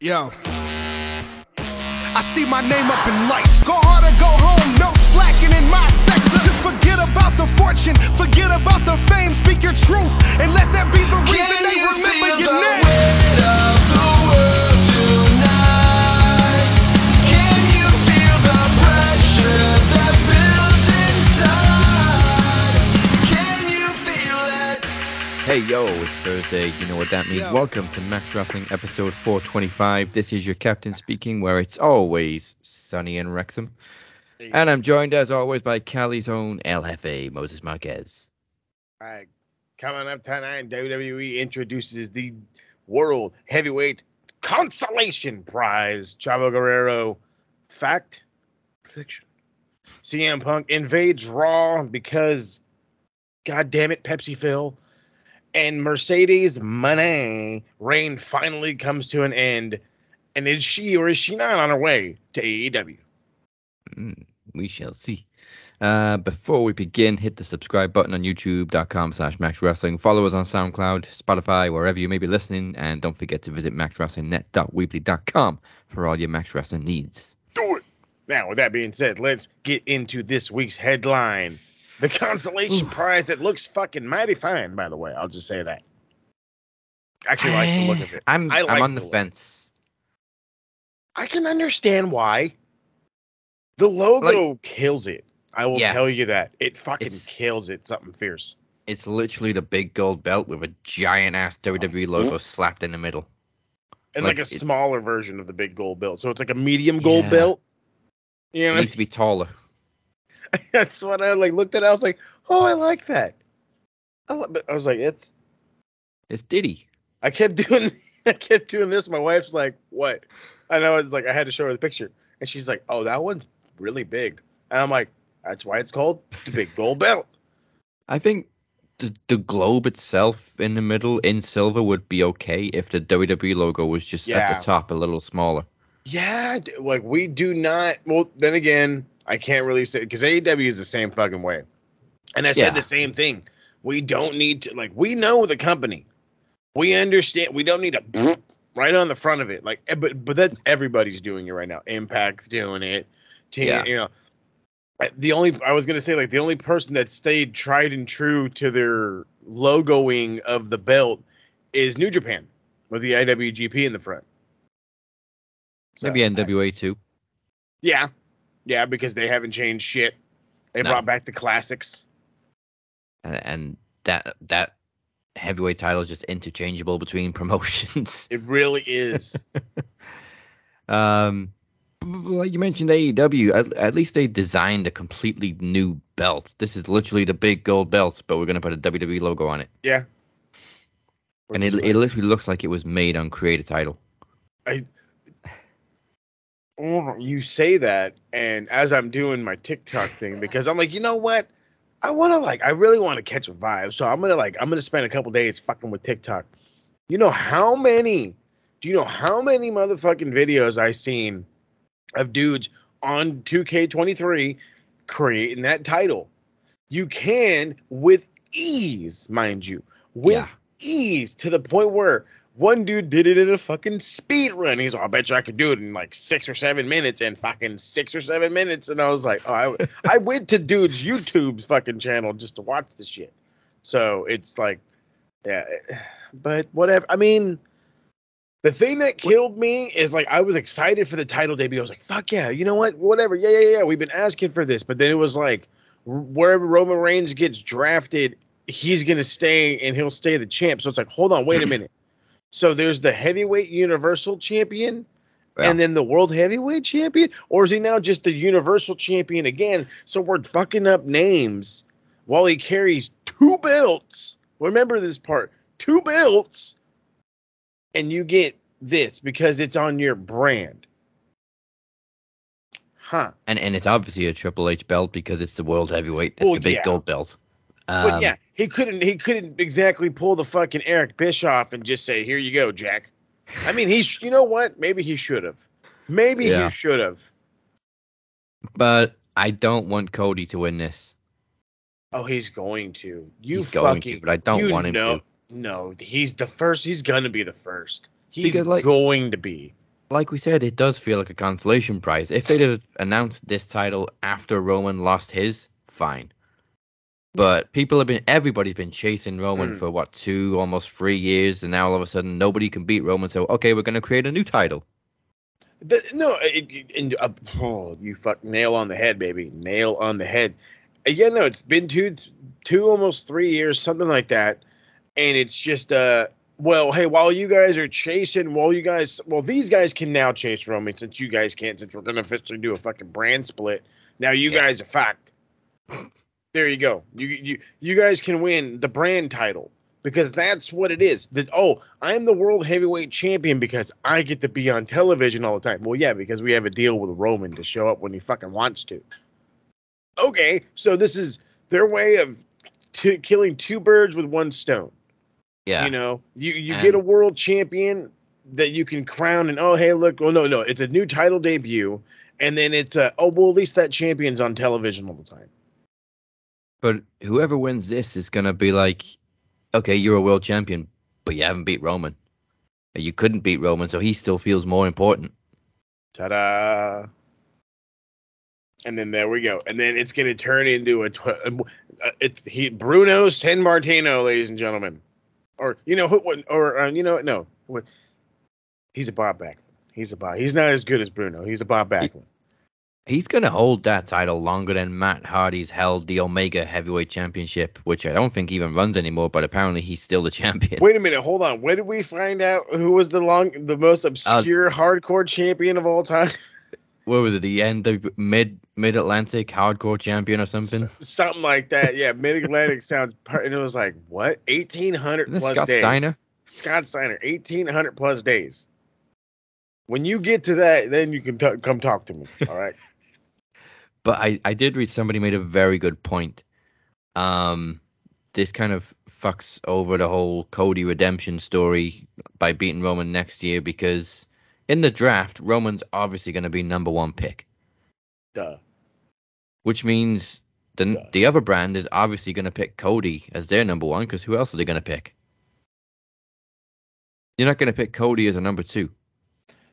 Yo. I see my name up in lights. Go hard or go home, no slacking in my sector. Just forget about the fortune, forget about the fame. Speak your truth, and let that be the reason Can they you remember feel your the name. weight of the world Hey yo, it's Thursday. You know what that means. Yo. Welcome to Max Wrestling episode 425. This is your captain speaking, where it's always sunny in Wrexham. And I'm joined as always by Cali's own LFA, Moses Marquez. All right, coming up tonight, WWE introduces the World Heavyweight Consolation Prize. Chavo Guerrero, fact, fiction. CM Punk invades Raw because, God damn it, Pepsi Phil. And Mercedes Moné reign finally comes to an end. And is she or is she not on her way to AEW? Mm, we shall see. Uh, before we begin, hit the subscribe button on youtube.com slash Max Wrestling. Follow us on SoundCloud, Spotify, wherever you may be listening. And don't forget to visit maxwrestlingnet.weebly.com for all your Max Wrestling needs. do it. Now, with that being said, let's get into this week's headline. The consolation prize It looks fucking mighty fine, by the way. I'll just say that. Actually, like the look of it. I'm, I I'm on the the fence. I can understand why. The logo kills it. I will Yeah. tell you that. It fucking It's- kills it. Something fierce. It's literally the big gold belt with a giant ass WWE logo slapped in the middle. And Like like, a it- smaller version of the big gold belt. So it's like a medium gold Yeah. belt. You It needs to be taller. that's what I like looked at. it, I was like, oh, I like that. I, I was like, it's It's Diddy. I kept doing I kept doing this. My wife's like, "What?" I know it's like I had to show her the picture, and she's like, "Oh, that one's really big." And I'm like, "That's why it's called the big gold belt." I think the the globe itself in the middle in silver would be okay if the WWE logo was just at the top a little smaller. Yeah, like we do not. Well, then again, I can't really say because AEW is the same fucking way. And I said Yeah. the same thing. We don't need to like we know the company. We understand. We don't need to right on the front of it. Like, eh, but but that's everybody's doing it right now. Impact's doing it. Team, Yeah. you know. The only I was gonna say like the only person that stayed tried and true to their logoing of the belt is New Japan with the IWGP in the front. So, Maybe NWA too. yeah, yeah, because they haven't changed shit. They No. brought back the classics. And, and that that heavyweight title is just interchangeable between promotions. It really is. Um, like you mentioned AEW, at, at least they designed a completely new belt. This is literally the big gold belt, but we're gonna put a WWE logo on it, yeah. and it it literally looks like it was made on Create a Title. like- you say that, and as I'm doing my TikTok thing, because I'm like, you know what? I want to like, I really want to catch a vibe. So I'm gonna like, I'm gonna spend a couple days fucking with TikTok. You know how many? Do you know how many motherfucking videos I seen of dudes on 2K23 creating that title? You can with ease, mind you, with Yeah. ease to the point where one dude did it in a fucking speed run. He's like, I bet you I could do it in like six or seven minutes and fucking six or seven minutes. And I was like, oh, I, I went to dude's YouTube's fucking channel just to watch the shit. So it's like, yeah, eh, but whatever. I mean, the thing that killed me is like I was excited for the title debut. I was like, fuck yeah, you know what? Whatever. Yeah, yeah, yeah. We've been asking for this. But then it was like wherever Roman Reigns gets drafted, he's gonna stay and he'll stay the champ. So it's like, hold on, wait a minute. So there's the heavyweight universal champion Yeah. and then the world heavyweight champion? Or is he now just the universal champion again? So we're fucking up names while he carries two belts. Remember this part two belts, and you get this because it's on your brand. Huh. And and it's obviously a Triple H belt because it's the world heavyweight. It's Well, the big yeah. gold belt. But Um, yeah, he couldn't he couldn't exactly pull the fucking Eric Bischoff and just say, "Here you go, Jack." I mean, he's you know what? Maybe he should have. Maybe Yeah. he should have. But I don't want Cody to win this. Oh, he's going to. You He's going fucking. to, but I don't want him know, to. No, he's the first. He's gonna be the first. He's Because, like- going to be. like we said, it does feel like a consolation prize. If they'd have announced this title after Roman lost his, fine. But people have been, everybody's been chasing Roman Mm. for what two, almost three years, and now all of a sudden nobody can beat Roman. So okay, we're going to create a new title. The, no, it, it- and uh, oh, you fuck nail on the head, baby, nail on the head. Uh, Yeah, no, it's been two, two almost three years, something like that, and it's just uh, well, hey, while you guys are chasing, while you guys, well, these guys can now chase Roman since you guys can't, since we're gonna officially do a fucking brand split. Now you Yeah. guys are fucked. There you go. You you you guys can win the brand title because that's what it is. That oh, I'm the world heavyweight champion because I get to be on television all the time. Well, yeah, because we have a deal with Roman to show up when he fucking wants to. Okay, so this is their way of t- killing two birds with one stone. Yeah, You know, you you get a world champion that you can crown, and oh hey, look, well no no, it's a new title debut, and then it's uh, oh well at least that champion's on television all the time. But whoever wins this is going to be like, okay, you're a world champion, but you haven't beat Roman. You couldn't beat Roman, so he still feels more important. Ta-da! And then there we go. And then it's going to turn into a. Tw- uh, it's he Bruno Sammartino, ladies and gentlemen, or you know who? what- Or uh, you know what? No. He's a Bob Backlund. He's a Bob. He's not as good as Bruno. He's a Bob Backlund. He's going to hold that title longer than Matt Hardy's held the Omega Heavyweight Championship, which I don't think even runs anymore, but apparently he's still the champion. Wait a minute. Hold on. When did we find out who was the long, the most uh, obscure hardcore champion of all time? What was it? The end of mid mid Atlantic hardcore champion or something? S- something like that. Yeah, Mid Atlantic sounds. Per- and it was like what? Eighteen hundred plus Scott days. Steiner? Scott Steiner, eighteen hundred plus days. When you get to that, then you can t- come talk to me. All right. But I, I did read somebody made a very good point. Um, this kind of fucks over the whole Cody redemption story by beating Roman next year because in the draft, Roman's obviously going to be number one pick, Duh. which means the Yeah. the other brand is obviously going to pick Cody as their number one because who else are they going to pick? You're not going to pick Cody as a number two.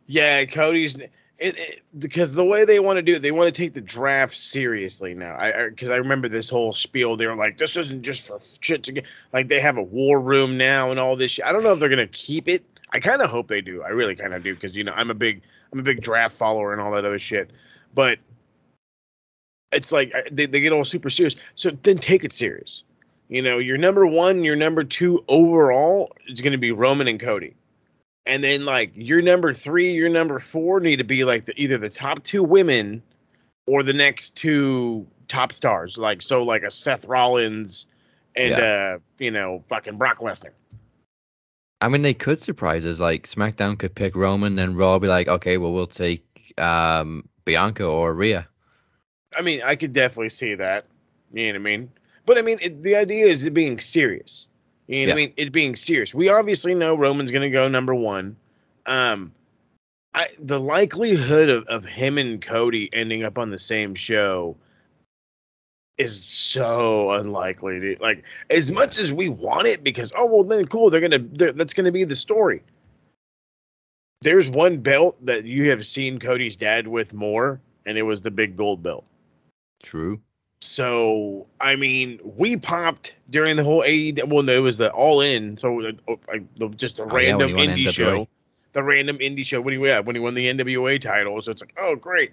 Yeah, Cody's. It, it, because the way they want to do it, they want to take the draft seriously now. I because I, remember this whole spiel. They were like, "This isn't just for shit to get." Like they have a war room now and all this shit. I don't know if they're gonna keep it. I kind of hope they do. I really kind of do because you know I'm a big I'm a big draft follower and all that other shit. But it's like I- they they get all super serious. So then take it serious. You know, your number one, your number two overall is going to be Roman and Cody and then like your number three, your number four need to be like the, either the top two women or the next two top stars. Like so, like a Seth Rollins and uh, you know, fucking Brock Lesnar. I mean, they could surprise us. Like SmackDown could pick Roman, and Raw be like, okay, well, we'll take um, Bianca or Rhea. I mean, I could definitely see that. You know what I mean? But I mean, it, the idea is it being serious. You know what I mean? It being serious. We obviously know Roman's going to go number one. Um, I the likelihood of, of him and Cody ending up on the same show is so unlikely. To, like as much as we want it, because oh well, then cool, they're gonna they're, that's gonna be the story. There's one belt that you have seen Cody's dad with more, and it was the big gold belt. True. So I mean, we popped during the whole AE. Well, no, it was the All In. So uh, uh, just a Oh, random he won indie NWA. show, the random indie show when he yeah, when he won the NWA title. So it's like, oh great,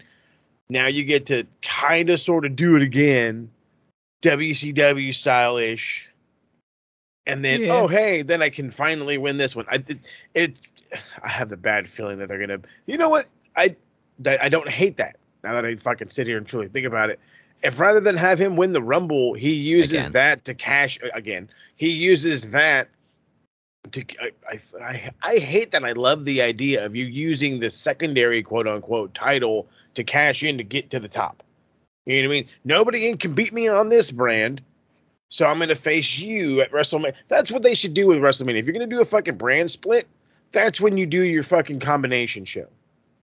now you get to kind of sort of do it again, WCW style ish. And then Yeah. oh hey, then I can finally win this one. I it, it I have the bad feeling that they're gonna. You know what? I that I don't hate that. Now that I fucking sit here and truly think about it, if rather than have him win the Rumble, he uses Again. that to cash uh, again. He uses that to. I, I I I hate that. I love the idea of you using the secondary quote unquote title to cash in to get to the top. You know what I mean? Nobody can beat me on this brand. So I'm gonna face you at WrestleMania. That's what they should do with WrestleMania. If you're gonna do a fucking brand split, that's when you do your fucking combination show.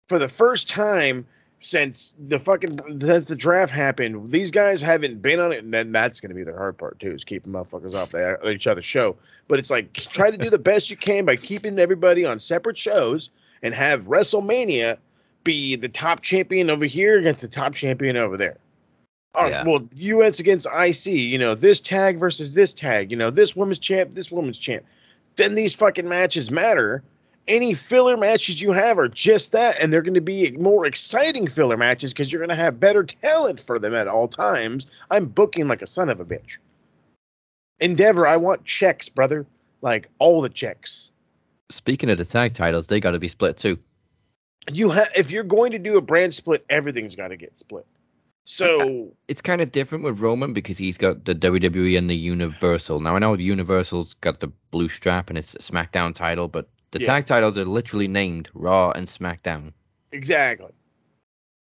For the first time since the fucking since the draft happened, these guys haven't been on it, and then that's gonna be the hard part too, is keeping motherfuckers off the, uh, each other's show. But it's like try to do the best you can by keeping everybody on separate shows and have WrestleMania be the top champion over here against the top champion over there. Oh, Yeah. well, US against IC, you know, this tag versus this tag, you know, this woman's champ, this woman's champ. Then these fucking matches matter. Any filler matches you have are just that, and they're going to be more exciting filler matches because you're going to have better talent for them at all times. I'm booking like a son of a bitch. Endeavor, I want checks, brother. Like all the checks. Speaking of the tag titles, they got to be split too. You have if you're going to do a brand split, everything's got to get split. So It's kind of different with Roman because he's got the WWE and the Universal. Now I know Universal's got the blue strap and it's a SmackDown title, but the Yeah. tag titles are literally named Raw and SmackDown. exactly.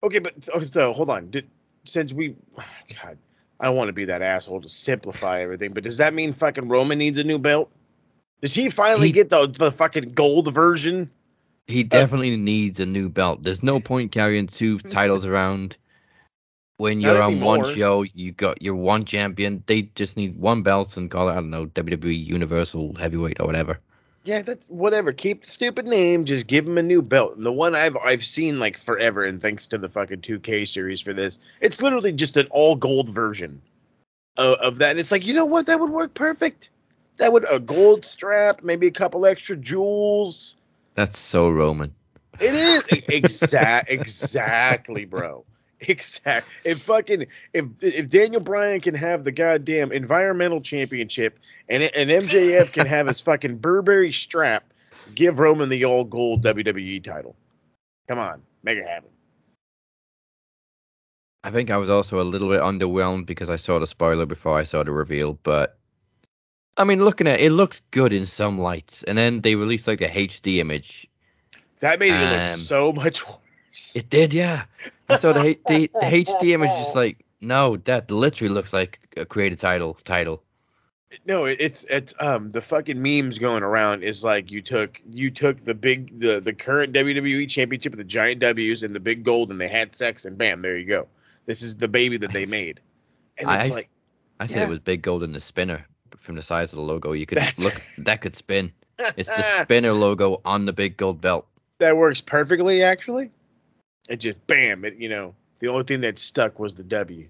Okay, but okay, so hold on. Did, since we, God, I don't want to be that asshole to simplify everything, but does that mean fucking Roman needs a new belt? Does he finally He- get the the fucking gold version? He uh, definitely needs a new belt. There's no point carrying two titles around when you're on one show. You got your one champion. They just need one belt and call it I don't know WWE Universal Heavyweight or whatever. Yeah, that's whatever. Keep the stupid name. Just give him a new belt. And the one I've I've seen like forever, and thanks to the fucking 2K series for this, it's literally just an all gold version of, of that. And it's like, you know what? That would work perfect. That would a gold strap, maybe a couple extra jewels. That's so Roman. It is exact, exactly, bro. Exact. If fucking if if Daniel Bryan can have the goddamn environmental championship and and MJF can have his fucking Burberry strap, give Roman the all gold WWE title. Come on, make it happen. I think I was also a little bit underwhelmed because I saw the spoiler before I saw the reveal, but I mean, looking at it, it looks good in some lights, and then they released like a HD image. That made it look Um, so much worse. It did, yeah. I saw the H- the, the HD image, just like no, that literally looks like a created title title. No, it's it's um the fucking memes going around is like you took you took the big the the current WWE championship with the giant W's and the big gold and they had sex and bam there you go. This is the baby that they made. And I it's s- like I said Yeah. it was big gold in the spinner from the size of the logo. You could That's- look that could spin. It's the spinner logo on the big gold belt. that works perfectly actually. It just bam, it you know, the only thing that stuck was the W.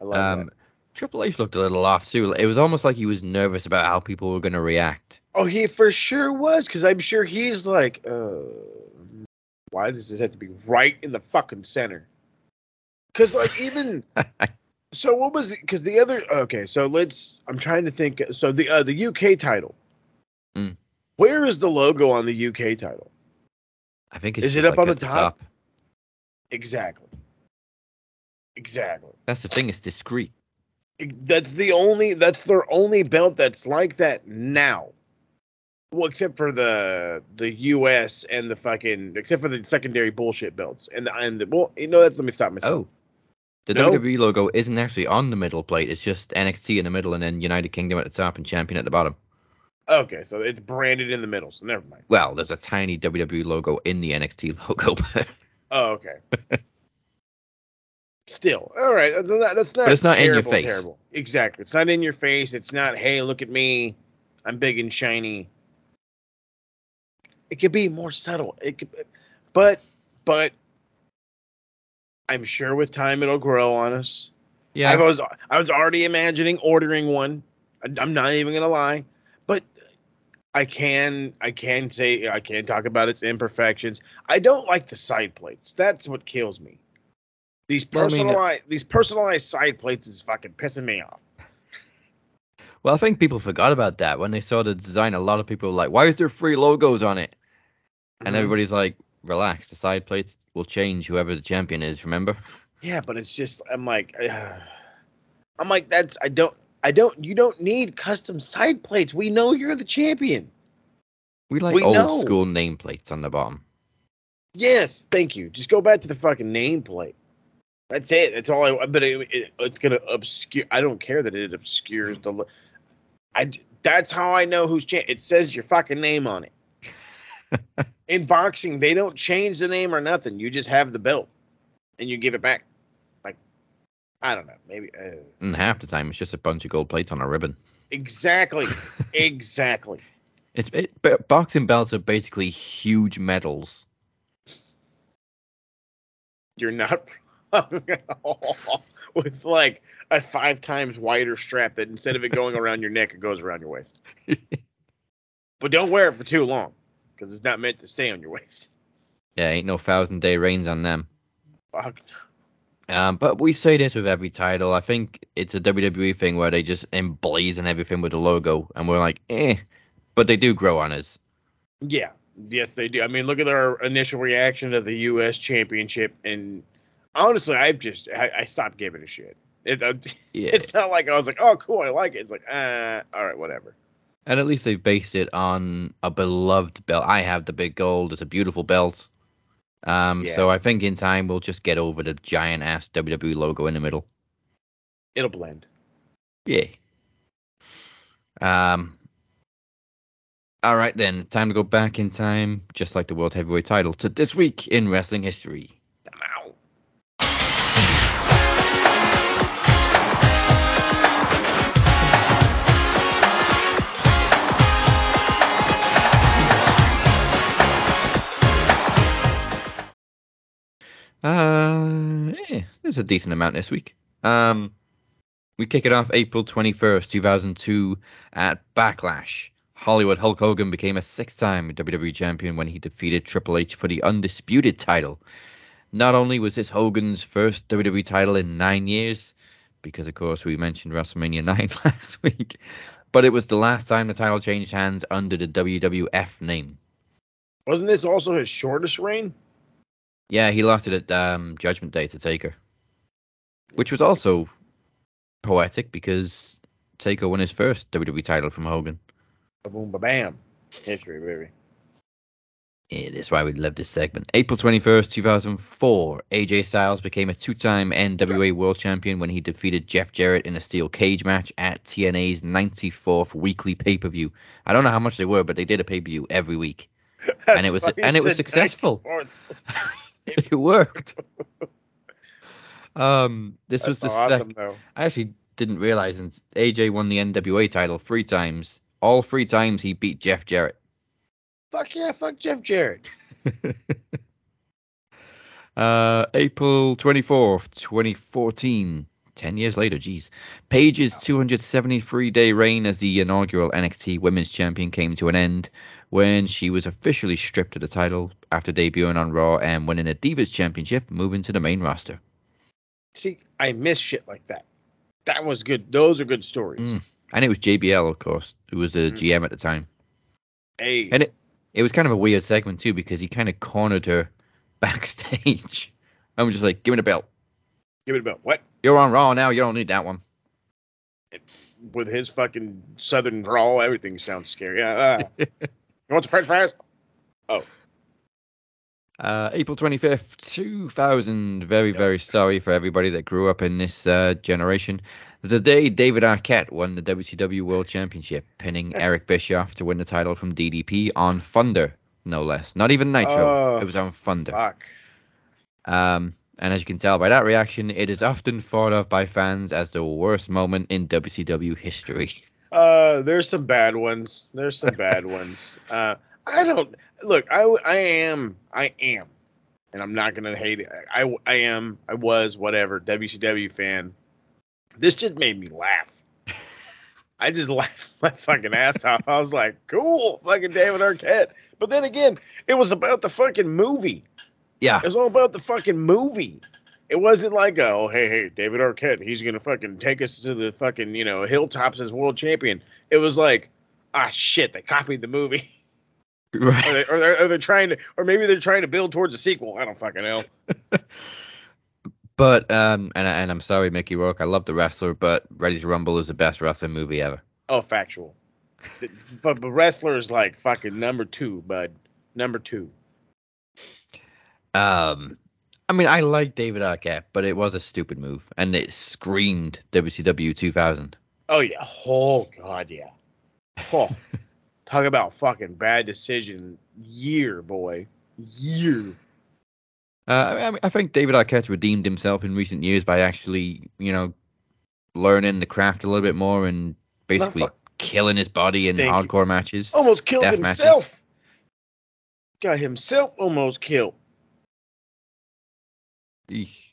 I love Um, that. Triple H looked a little off too. It was almost like he was nervous about how people were going to react. Oh, he for sure was, because I'm sure he's like, uh, why does this have to be right in the fucking center? Because like even so, what was it? Because the other okay, so let's. I'm trying to think. So the uh, the UK title. Mm. Where is the logo on the UK title? I think it's Is it up like, on the top? Exactly. Exactly. That's the thing. It's discreet. That's the only. That's their only belt that's like that now. Well, except for the the U.S. and the fucking, except for the secondary bullshit belts and the and the well, you know that's let me stop myself. Oh, the No. WWE logo isn't actually on the middle plate. It's just NXT in the middle and then United Kingdom at the top and Champion at the bottom. Okay, so it's branded in the middle. So never mind. Well, there's a tiny WWE logo in the NXT logo, but Oh, okay. Still, all right. uh, that- That's not. But it's not in your face. Terrible. Exactly. It's not in your face. It's not. Hey, look at me. I'm big and shiny. It could be more subtle. It could, but but I'm sure with time it'll grow on us. Yeah. I was I was already imagining ordering one. I, I'm not even gonna lie, I can I can say I can talk about its imperfections. I don't like the side plates. That's what kills me. These Well, I mean, uh, personalized these personalized side plates is fucking pissing me off. well, I think people forgot about that when they saw the design. A lot of people were like, "Why is there three logos on it?" And Mhm. everybody's like, "Relax. The side plates will change whoever the champion is." Remember? Yeah, but it's just I'm like uh, I'm like that's I don't I don't you don't need custom side plates. We know you're the champion. We like We old know. school nameplates on the bottom. Yes, thank you. Just go back to the fucking nameplate. That's it. That's all I. But it, it, it's gonna obscure. I don't care that it obscures the. I. That's how I know who's champ. It says your fucking name on it. In boxing, they don't change the name or nothing. You just have the belt, and you give it back. I don't know. Maybe uh, And half the time, it's just a bunch of gold plates on a ribbon. exactly, exactly. It's it, but boxing belts are basically huge medals. You're not wrong at all. With like a five times wider strap that instead of it going around your neck, it goes around your waist. but don't wear it for too long because it's not meant to stay on your waist. Yeah, ain't no thousand day reigns on them. Fuck. Um, but we say this with every title. I think it's a WWE thing where they just emblazon everything with the logo, and we're like, eh. But they do grow on us. Yeah. Yes, they do. I mean, look at our initial reaction to the U.S. Championship, and honestly, I've just I, I stopped giving a shit. It, uh, Yeah. It's not like I was like, oh, cool, I like it. It's like, uh, all right, whatever. And at least they based it on a beloved belt. I have the big gold. It's a beautiful belt. Um, Yeah. so I think in time we'll just get over the giant ass WWE logo in the middle. It'll blend. Yeah. Um. All right then, time to go back in time, just like the world heavyweight title, to this week in wrestling history. Uh, yeah, there's a decent amount this week. Um, we kick it off April 21st, 2002 at Backlash. Hollywood Hulk Hogan became a six-time WWE champion when he defeated Triple H for the undisputed title. Not only was this Hogan's first WWE title in nine years, because of course we mentioned WrestleMania 9 last week, but it was the last time the title changed hands under the WWF name. Wasn't this also his shortest reign? Yeah, he lost it at um, Judgment Day to Taker, which was also poetic because Taker won his first WWE title from Hogan. Boom, ba bam. History, baby. Yeah, that's why we love this segment. April 21st, 2004, AJ Styles became a two time NWA World Champion when he defeated Jeff Jarrett in a steel cage match at TNA's 94th weekly pay per view. I don't know how much they were, but they did a pay per view every week. And it was- and it was successful. 94th. it worked. Um, this was the That's awesome, second. I actually didn't realize and AJ won the NWA title three times. All three times he beat Jeff Jarrett. Fuck yeah, fuck Jeff Jarrett. uh, April 24th, 2014. 10 years later, geez. Paige's 273 day reign as the inaugural NXT Women's Champion came to an end when she was officially stripped of the title after debuting on Raw and winning a Divas Championship, moving to the main roster. See, I miss shit like that. That was good. Those are good stories. Mm. And it was JBL, of course, who was the Mhm. GM at the time. Hey, And it, it was kind of a weird segment, too, because he kind of cornered her backstage. I'm just like, give me the belt. give me the belt. What? You're on Raw now. You don't need that one. With his fucking southern drawl, everything sounds scary. Uh, uh. you want some french fries? Oh. Uh, April 25th, 2000. Very, Yep. very sorry for everybody that grew up in this uh, generation. The day David Arquette won the WCW World Championship, pinning Eric Bischoff to win the title from DDP on Thunder, no less. Not even Nitro. Oh, it was on Thunder. Fuck. Um, and as you can tell by that reaction, it is often thought of by fans as the worst moment in WCW history. Uh, there's some bad ones. There's some bad ones. Uh, I don't look. I I am I am, and I'm not gonna hate it. I I am I was whatever WCW fan. This just made me laugh. I just laughed my fucking ass off. I was like, cool, fucking David Arquette. But then again, it was about the fucking movie. Yeah. It was all about the fucking movie. It wasn't like, oh, hey, hey, David Arquette, he's gonna fucking take us to the fucking, you know, hilltops as world champion. It was like, ah, shit, they copied the movie, or, Right. they, or, they're, or they're trying to, or maybe they're trying to build towards a sequel. I don't fucking know. But, um, and, and I'm sorry, Mickey Rourke. I love the wrestler, but Ready to Rumble is the best wrestling movie ever. Oh, factual. The- but but wrestler is like fucking number two, bud. Number two. Um, I mean, I like David Arquette, but it was a stupid move, and it screamed WCW 2000. Oh yeah. Oh god, yeah. Oh, talk about fucking bad decision year, boy. Year. Uh, I, mean, I think David Arquette redeemed himself in recent years by actually, you know, learning the craft a little bit more and basically killing his body in Thank you. hardcore matches. Almost killed Death matches. himself. Got himself almost killed. Eesh.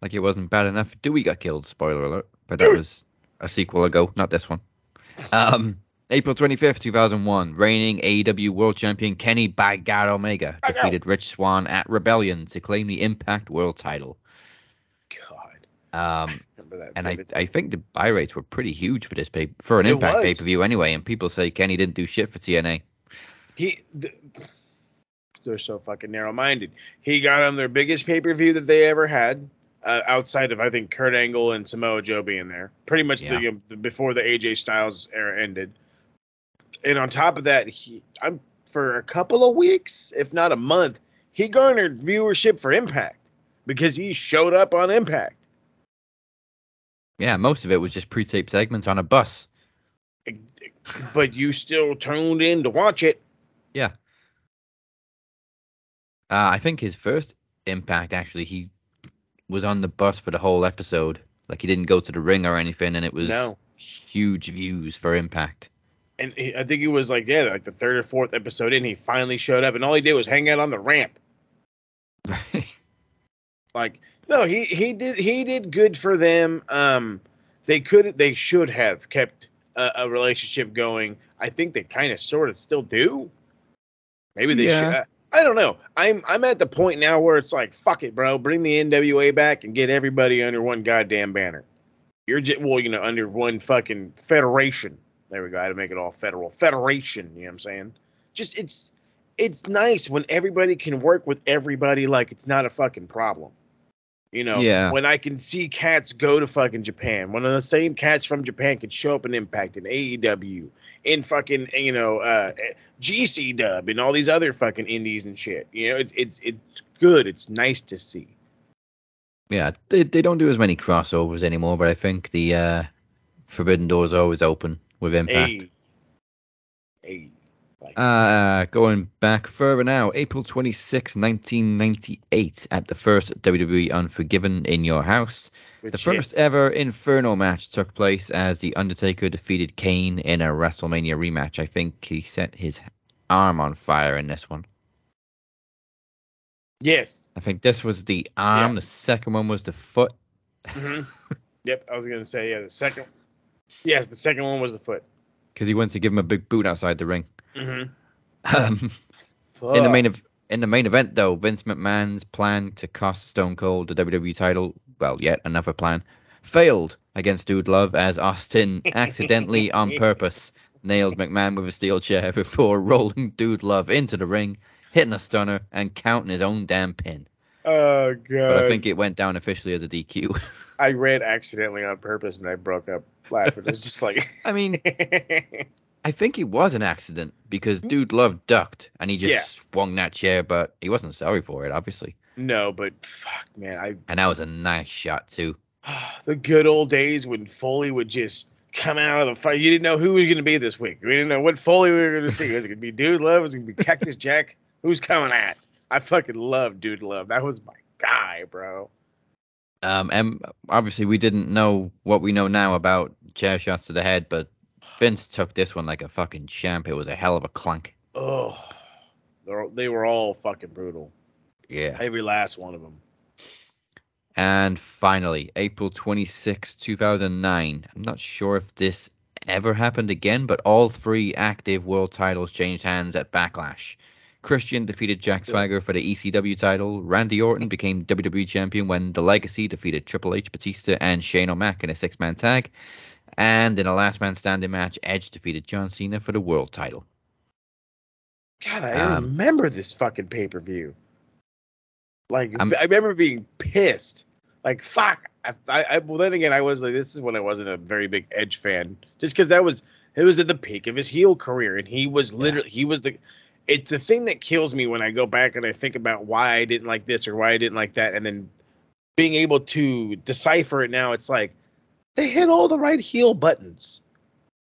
Like it wasn't bad enough. Dewey got killed. Spoiler alert. But that was a sequel ago, not this one. Um, April 25th, 2001, reigning AEW World Champion Kenny Bagar Omega defeated Rich Swann at Rebellion to claim the Impact World title. God. Um, that? and I, I think the buy rates were pretty huge for this pay for an It Impact pay per view anyway. And people say Kenny didn't do shit for TNA. he th- they're so fucking narrow-minded. He got on their biggest pay-per-view that they ever had, uh, outside of I think Kurt Angle and Samoa Joe being there. Pretty much the, Yeah. um, the before the AJ Styles era ended. And on top of that, he I'm for a couple of weeks, if not a month, he garnered viewership for Impact because he showed up on Impact. Yeah, most of it was just pre-taped segments on a bus. But you still tuned in to watch it. Uh, I think his first Impact actually he was on the bus for the whole episode. Like he didn't go to the ring or anything, and it was No. huge views for Impact. and he, I think it was like yeah, like the third or fourth episode in, he finally showed up, and all he did was hang out on the ramp. Like no, he he did he did good for them. Um, they could they should have kept a, a relationship going. I think they kind of sort of still do. Maybe they Yeah. should. I, don't know. I'm I'm at the point now where it's like fuck it, bro. Bring the NWA back and get everybody under one goddamn banner. You're just well, you know, under one fucking federation. There we go. I had to make it all federal. Federation, you know what I'm saying? Just it's it's nice when everybody can work with everybody like it's not a fucking problem. You know, Yeah. when I can see cats go to fucking Japan, one of the same cats from Japan could show up in Impact in AEW, in fucking you know uh, GC Dub, and all these other fucking indies and shit. You know, it's it's it's good. It's nice to see. yeah, they they don't do as many crossovers anymore, but I think the uh, Forbidden Doors are always open with Impact. Hey, hey, like, Uh, going back further now, April 26, 1998, at the first WWE Unforgiven in Your House. good The shit. first ever Inferno match took place as The Undertaker defeated Kane in a WrestleMania rematch. I think he set his arm on fire in this one. Yes. I think this was the arm, Yeah. the second one was the foot. hmm yep. I was gonna say yeah. The second. Yes, the second one was the foot. Because he went to give him a big boot outside the ring. Mm-hmm. Um, in the main of in the main event, though, Vince McMahon's plan to cost Stone Cold the WWE title, well, yet another plan, failed against Dude Love as Austin accidentally, on purpose, nailed McMahon with a steel chair before rolling Dude Love into the ring, hitting a stunner, and counting his own damn pin. Oh god. But I think it went down officially as a DQ. I read accidentally on purpose and I broke up laughing. It's just like I mean, I think it was an accident because Dude Love ducked and he just Yeah. swung that chair, but he wasn't sorry for it, obviously. no, but fuck, man, I And that was a nice shot too. the good old days when Foley would just come out of the fight. You didn't know who was going to be this week. We didn't know what Foley we were going to see. Was it going to be Dude Love? Was it going to be Cactus Jack? Who's coming at? I fucking love Dude Love. That was my guy, bro. Um, and obviously we didn't know what we know now about chair shots to the head, but Vince took this one like a fucking champ. It was a hell of a clunk. Oh, they were all fucking brutal. Yeah. Every last one of them. And finally, April 26, 2009. I'm not sure if this ever happened again, but all three active world titles changed hands at Backlash. Christian defeated Jack Swagger for the ECW title. Randy Orton became WWE champion when The Legacy defeated Triple H, Batista, and Shane O'Mac in a six man tag. And in a last man standing match, Edge defeated John Cena for the world title. God, I Um, remember this fucking pay per view. Like, I'm- I remember being pissed. Like, fuck. I, I, I, well, then again, I was like, this is when I wasn't a very big Edge fan, just because that was it was at the peak of his heel career, and he was literally he was the. It's the thing that kills me when I go back and I think about why I didn't like this or why I didn't like that, and then being able to decipher it now. It's like they hit all the right heel buttons,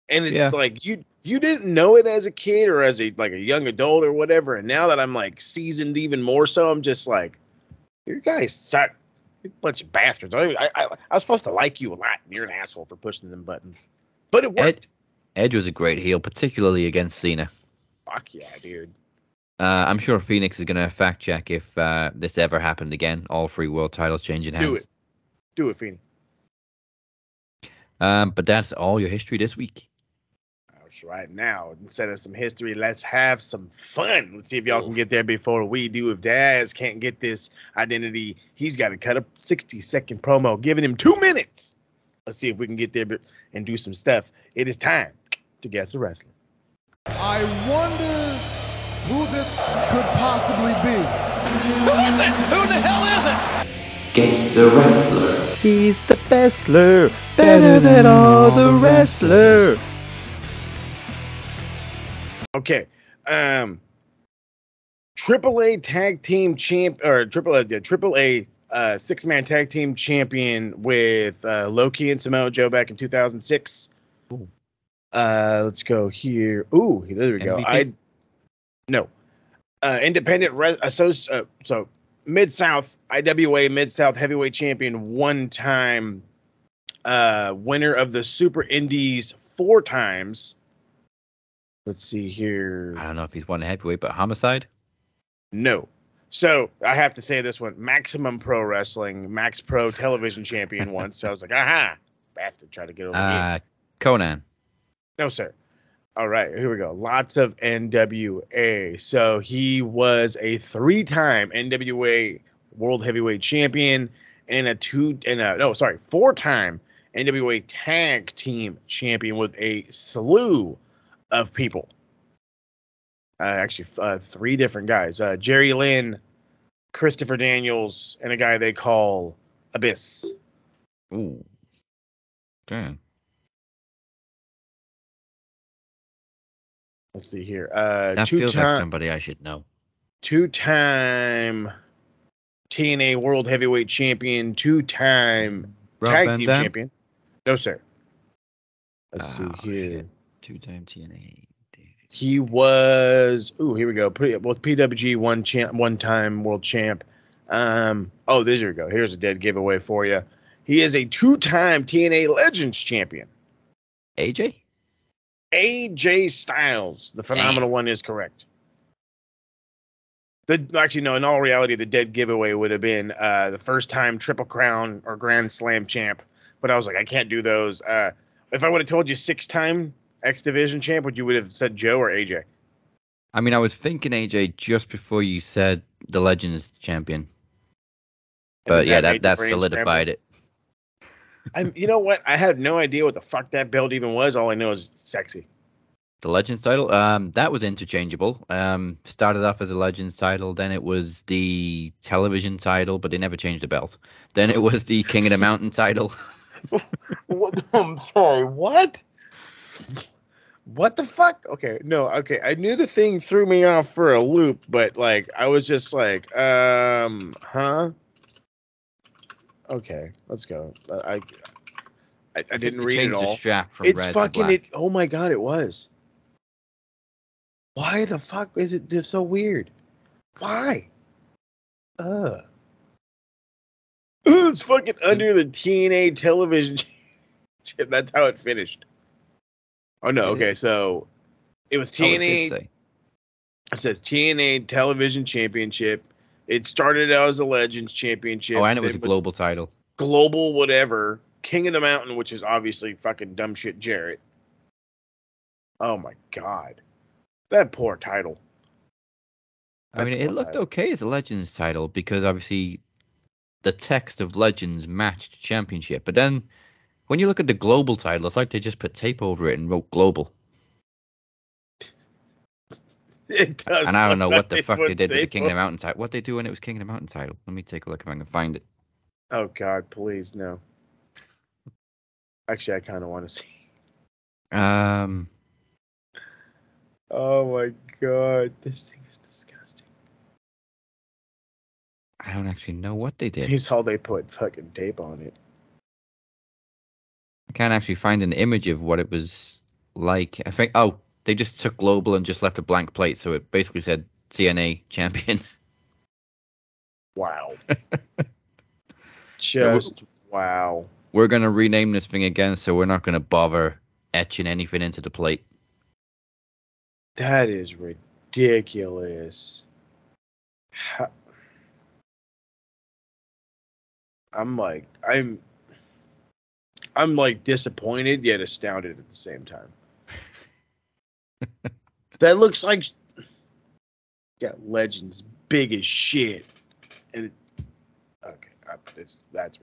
and it's Yeah. like you you didn't know it as a kid or as a like a young adult or whatever, and now that I'm like seasoned even more so, I'm just like, you guys suck. You bunch of bastards. I, I, I, I was supposed to like you a lot, and you're an asshole for pushing them buttons. But it worked. Edge was a great heel, particularly against Cena. Fuck yeah, dude. Uh, I'm sure Phoenix is going to fact check if uh, this ever happened again. All three world titles changing hands. Do it. Do it, Phoenix. Um, but that's all your history this week. Ouch, Right now, instead of some history, let's have some fun. Let's see if y'all can get there before we do. If Daz can't get this identity, he's got to cut a 60 second promo, giving him two minutes. Let's see if we can get there and do some stuff. It is time to guess the wrestler. I wonder who this could possibly be. Who is it? Who the hell is it? Guess the wrestler. He's the wrestler, better than all the wrestlers. Okay. Um Triple A tag team champ or triple A triple A uh six man tag team champion with uh Loki and Samoa Joe back in 2006. Ooh. Uh let's go here. Ooh, there we go. I no. Uh independent res- associ- uh, so Mid South IWA Mid South heavyweight champion one time uh winner of the Super Indies four times. Let's see here. I don't know if he's won a heavyweight, but homicide. No. So I have to say this one: Maximum Pro Wrestling, Max Pro Television Champion once. So I was like, aha, bastard, try to get over here. Uh, Conan. No, sir. All right, here we go. Lots of NWA. So he was a three-time NWA World Heavyweight Champion and a two and a no, sorry, four-time NWA Tag Team Champion with a slew of people. Uh, actually, uh, three different guys: uh, Jerry Lynn, Christopher Daniels, and a guy they call Abyss. Ooh. Damn. Let's see here. Uh, That feels like somebody I should know. two-time TNA World Heavyweight Champion, two-time Rob Tag Van Team Dam? Champion. No, sir. Let's Oh, see here. shit. Two-time TNA. He was. Ooh, here we go. Pretty, with PWG one champ, one-time world champ. Um. Oh, there you go. Here's a dead giveaway for you. He is a two-time TNA Legends champion. AJ? AJ Styles, the phenomenal one, is correct. The actually no, in all reality, the dead giveaway would have been uh, the first time Triple Crown or Grand Slam champ. But I was like, I can't do those. Uh, if I would have told you six time X Division champ, would you would have said Joe or AJ? I mean, I was thinking AJ just before you said the Legends champion. But yeah, that, that solidified it. I'm, you know what? I had no idea what the fuck that belt even was. All I know is it's sexy. The Legends title, um, that was interchangeable. Um, started off as a Legends title, then it was the television title, but they never changed the belt. Then it was the King of the Mountain title. What? I'm sorry. What? What the fuck? Okay, no, okay. I knew the thing threw me off for a loop, but like I was just like, um, huh? Okay, let's go. I I, I, I didn't read it all. The strap from It's fucking it. Oh my god, it was. Why the fuck is it so weird? Why? Uh. It's fucking under the TNA television. That's how it finished. Oh no. Okay, so it was Oh, it TNA. It says TNA Television Championship. It started out as a Legends Championship. Oh, and it was a global title. global whatever king of the mountain which is obviously fucking dumb shit jarrett oh my god that poor title I mean, it looked title. okay as a Legends title because obviously the text of Legends matched Championship. But then when you look at the global title, it's like they just put tape over it and wrote global. it does And I don't know what the fuck they did with the tape King of the on- Mountain title. What they do when it was King of the Mountain title? Let me take a look if I can find it. oh god please no actually i kind of want to see Um, oh my god this thing is disgusting I don't actually know what they did. here's how they put fucking tape on it I can't actually find an image of what it was like. I think oh, they just took global and just left a blank plate, so it basically said CNA champion. wow just wow We're gonna rename this thing again, so we're not gonna bother etching anything into the plate. That is ridiculous. How- I'm like, I'm, I'm like disappointed yet astounded at the same time. That looks like, yeah, legends big as shit. And it, okay, I, that's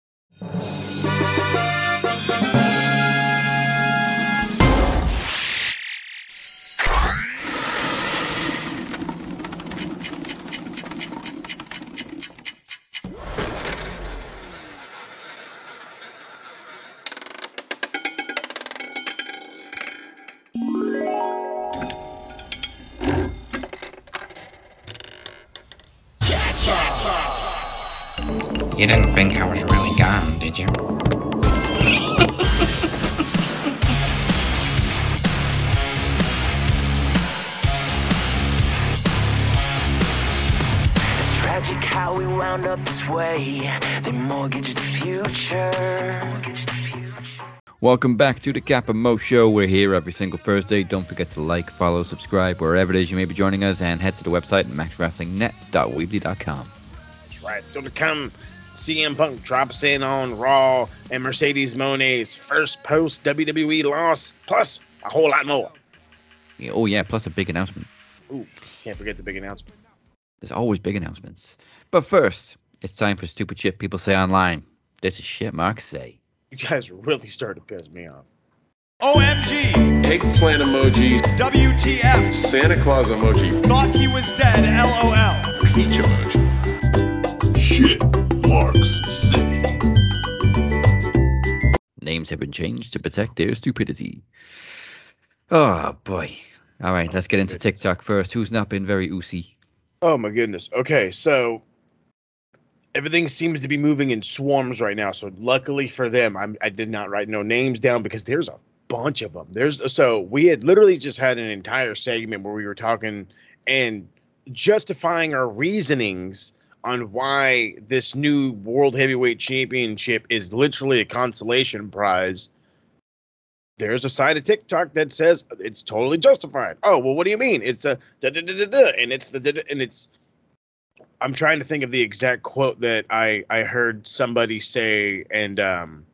Welcome back to the Cap and Mo Show. We're here every single Thursday. Don't forget to like, follow, subscribe, wherever it is you may be joining us, and head to the website maxwrestlingnet.weebly.com. That's right. Still to come, CM Punk drops in on Raw and Mercedes Moné's first post WWE loss, plus a whole lot more. Yeah, Oh yeah, plus a big announcement. Ooh, can't forget the big announcement. There's always big announcements. But first, it's time for stupid shit people say online. This is shit Mark say. You guys really started to piss me off. OMG, Eggplant emoji, WTF, Santa Claus emoji, thought he was dead, LOL. peach emoji. Shit, Marks say. Names have been changed to protect their stupidity. Oh boy. All right, let's get into TikTok first. Who's not been very oozy? Oh my goodness. Okay, so everything seems to be moving in swarms right now. So luckily for them, I'm, I did not write no names down because there's a bunch of them. There's so we had literally just had an entire segment where we were talking and justifying our reasonings on why this new world heavyweight championship is literally a consolation prize. There's a side of TikTok that says it's totally justified. Oh well, what do you mean? It's a da da da da da, and it's the da, da, and it's. I'm trying to think of the exact quote that I I heard somebody say, and um.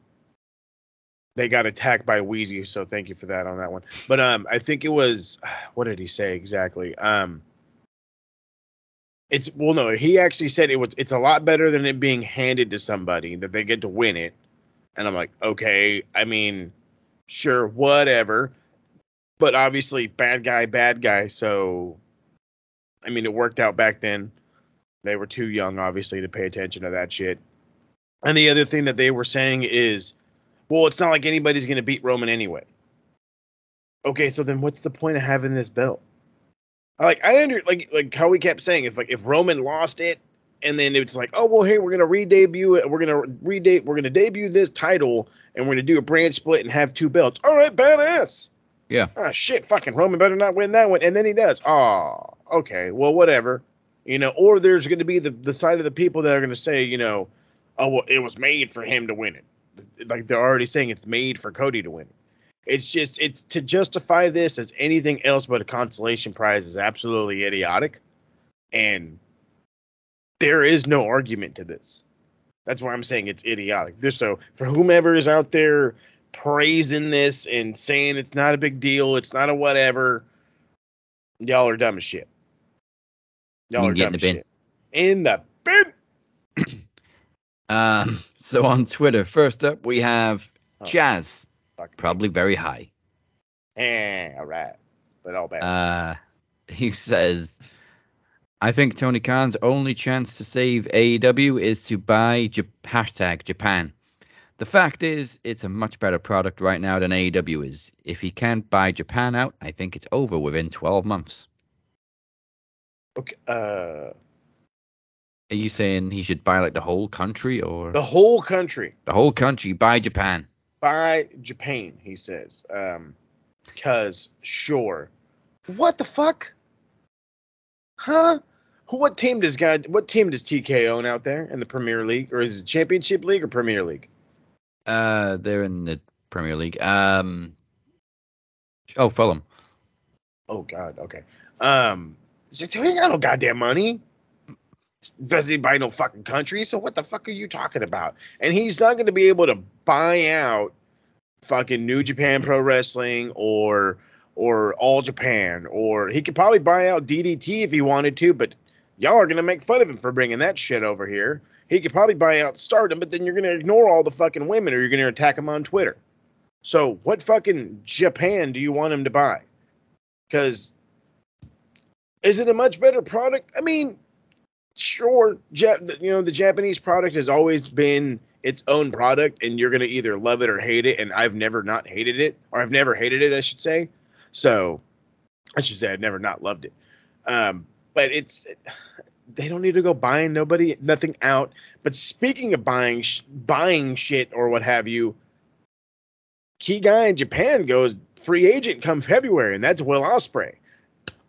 They got attacked by Wheezy, so thank you for that on that one. But um, I think it was what did he say exactly? Um, it's well, no, he actually said it was. It's a lot better than it being handed to somebody that they get to win it. And I'm like, okay, I mean, sure, whatever. But obviously, bad guy, bad guy. So, I mean, it worked out back then. They were too young, obviously, to pay attention to that shit. And the other thing that they were saying is, well, it's not like anybody's going to beat Roman anyway. Okay, so then what's the point of having this belt? Like I under like like how we kept saying if like if Roman lost it and then it's like oh well hey we're gonna re-debut it we're gonna re date. we're gonna debut this title and we're gonna do a brand split and have two belts all right badass Yeah. ah shit fucking Roman better not win that one and then he does oh okay well whatever you know or there's gonna be the the side of the people that are gonna say you know oh well it was made for him to win it like they're already saying it's made for Cody to win it. It's just it's to justify this as anything else but a consolation prize is absolutely idiotic, and there is no argument to this. That's why I'm saying it's idiotic. There's so for whomever is out there praising this and saying it's not a big deal, it's not a whatever, y'all are dumb as shit. Y'all You are can get in the bin. shit. In the bin. Um, so on Twitter, first up we have Oh. Fuck. probably very high. Eh, all right, but all bad. Uh, he says, I think Tony Khan's only chance to save AEW is to buy Jap- hashtag Japan. The fact is, it's a much better product right now than AEW is. If he can't buy Japan out, I think it's over within 12 months. Okay, uh, Are you saying he should buy like the whole country or the whole country. the whole country buy Japan? Buy Japan, he says. Um, cause sure. What the fuck? Huh? What team does God? What team does TK own out there in the Premier League, or is it Championship League or Premier League? Uh, they're in the Premier League. Um, Oh, Fulham. Oh God, okay. Um, so he ain't got no goddamn money. Does he buy no fucking country? So what the fuck are you talking about? And he's not going to be able to buy out fucking New Japan Pro Wrestling or or All Japan or he could probably buy out DDT if he wanted to, but y'all are going to make fun of him for bringing that shit over here. He could probably buy out Stardom, but then you're going to ignore all the fucking women or you're going to attack him on Twitter. So what fucking Japan do you want him to buy? Because is it a much better product? I mean, sure, Jap- you know the Japanese product has always been its own product, and you're gonna either love it or hate it. And I've never not hated it, or I've never hated it, I should say. So I should say I've never not loved it. Um, but it's they don't need to go buying nobody nothing out. But speaking of buying sh- buying shit or what have you, key guy in Japan goes free agent come February, and that's Will Ospreay.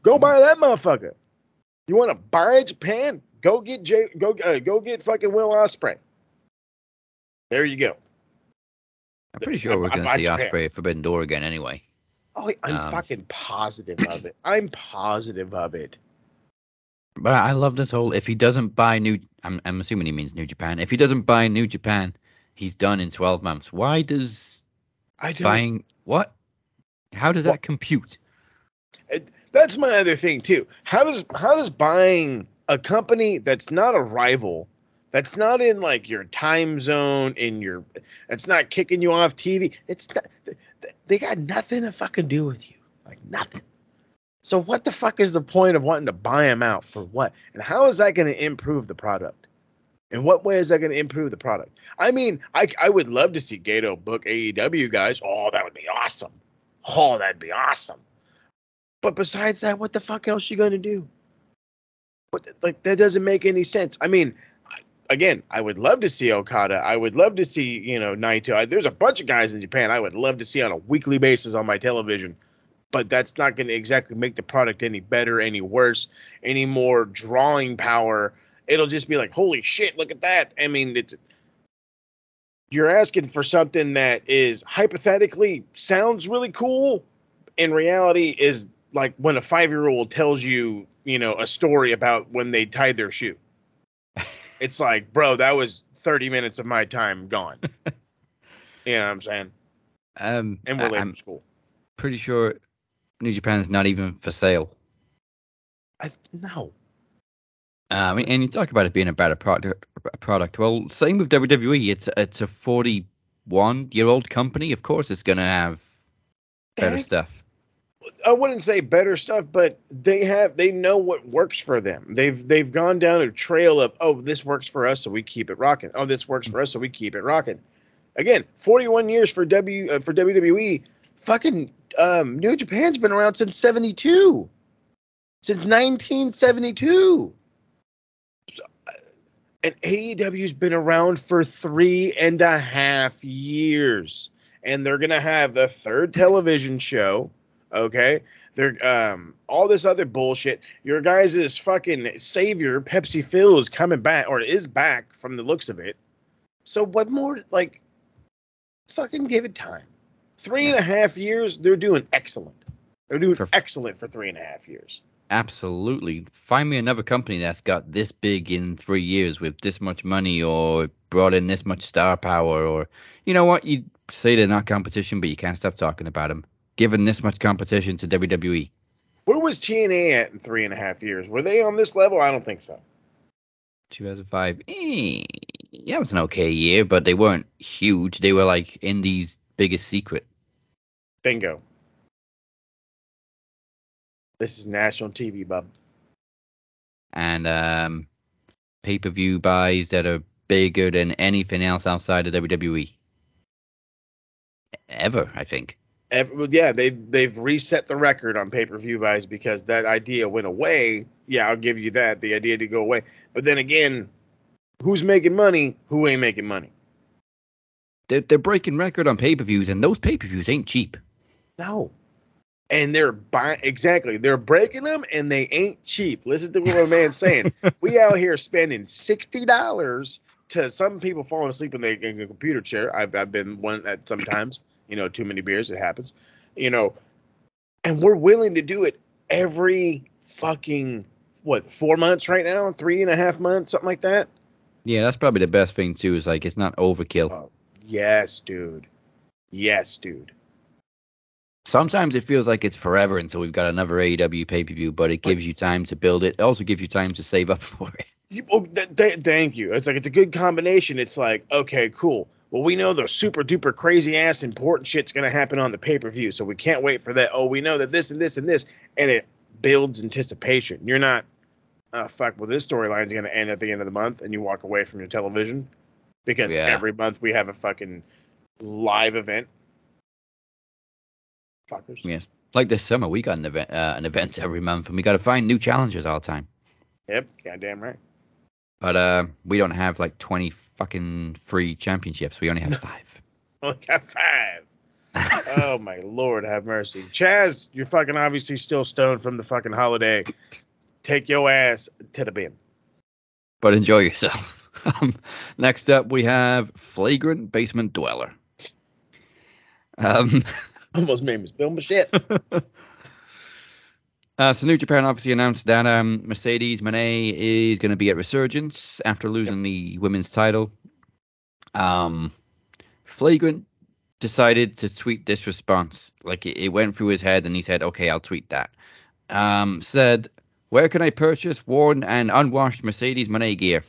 Go buy that motherfucker. You want to buy Japan? Go get J- go uh, go get fucking Will Ospreay. There you go. I'm pretty sure I- we're going to see Japan. Ospreay at Forbidden Door again anyway. Oh, I'm Um, fucking positive of it. I'm positive of it. But I love this whole. If he doesn't buy new, I'm I'm assuming he means New Japan. If he doesn't buy New Japan, he's done in 12 months. Why does I don't. buying what? How does Well- that compute? That's my other thing too. How does how does buying a company that's not a rival, that's not in like your time zone, in your, that's not kicking you off TV. It's not, th- th- they got nothing to fucking do with you, like nothing. So what the fuck is the point of wanting to buy them out for what? And how is that going to improve the product? In what way is that going to improve the product? I mean, I I would love to see Gedo book AEW guys. Oh, that would be awesome. Oh, that'd be awesome. But besides that, what the fuck else you gonna do? What like that doesn't make any sense. I mean, again, I would love to see Okada. I would love to see you know Naito. I, there's a bunch of guys in Japan I would love to see on a weekly basis on my television. But that's not going to exactly make the product any better, any worse, any more drawing power. It'll just be like, holy shit, look at that. I mean, it, you're asking for something that is hypothetically sounds really cool. In reality, is like when a five year old tells you, you know, a story about when they tied their shoe. it's like, bro, that was 30 minutes of my time gone. you know what I'm saying? Um, And we're I- late I'm school. pretty sure New Japan's not even for sale. I, no. Uh, I mean, and you talk about it being a better product. Product. Well, same with WWE. It's it's a 41 year old company. Of course, it's gonna have better Heck, stuff. I wouldn't say better stuff, but they have they know what works for them. They've they've gone down a trail of oh this works for us, so we keep it rocking. Oh, this works for us, so we keep it rocking. Again, 41 years for W uh, for WWE. Fucking um, New Japan's been around since 72. Since 1972. So, uh, and AEW's been around for three and a half years. And they're gonna have the third television show okay? They're um all this other bullshit. Your guys' fucking savior pepsi phil is coming back or is back from the looks of it. So what more like fucking give it time. Three and a half years they're doing excellent. They're doing For- excellent for three and a half years. Absolutely. Find me another company that's got this big in three years with this much money or brought in this much star power or, you know what? You say they're not competition, but you can't stop talking about them. Given this much competition to. WWE. where was tna at in three and a half years were they on this level i don't think so 2005. Eh, yeah, it was an okay year, but they weren't huge. They were like Indie's biggest secret. bingo this is national tv bub And um, pay per view buys that are bigger than anything else outside of WWE. Ever, I think. Ev- well, yeah, they've they've reset the record on pay per view buys because that idea went away. Yeah, I'll give you that. The idea to go away, but then again, who's making money? Who ain't making money? They're, they're breaking record on pay per views, and those pay per views ain't cheap. No, and they're buying exactly. They're breaking them, and they ain't cheap. Listen to what a man's saying. we out here spending sixty dollars to some people falling asleep in, the, in a computer chair. I've I've been one at sometimes. You know, too many beers, it happens. You know, and we're willing to do it every fucking what four months right now, three and a half months, something like that. Yeah, that's probably the best thing too. Is like it's not overkill. Oh, yes, dude. Yes, dude. Sometimes it feels like it's forever until we've got another AEW pay per view, but it gives you time to build it. It also gives you time to save up for it. You, oh, th- th- thank you. It's like it's a good combination. It's like okay, cool. Well, we know the super duper crazy ass important shit's gonna happen on the pay per view, so we can't wait for that. Oh, we know that this and this and this, and it builds anticipation. You're not, uh, fuck. Well, this storyline's gonna end at the end of the month, and you walk away from your television because Yeah. every month we have a fucking live event. Fuckers. Yes, like this summer we got an event, uh, an event every month, and we got to find new challenges all the time. Yep. Goddamn right. But uh, we don't have like twenty fucking free championships. We only have five. Only got five. oh my lord, have mercy, Chaz. You're fucking obviously still stoned from the fucking holiday. Take your ass to the bin. But enjoy yourself. Um, next up, we have Flagrant Basement Dweller. Um, Almost made me spill my shit. Uh, so New Japan obviously announced that um, Mercedes Moné is going to be at Resurgence after losing the women's title. Um, Flagrant decided to tweet this response. Like it, it went through his head, and he said, "Okay, I'll tweet that." Um, said, "Where can I purchase worn and unwashed Mercedes Moné gear?"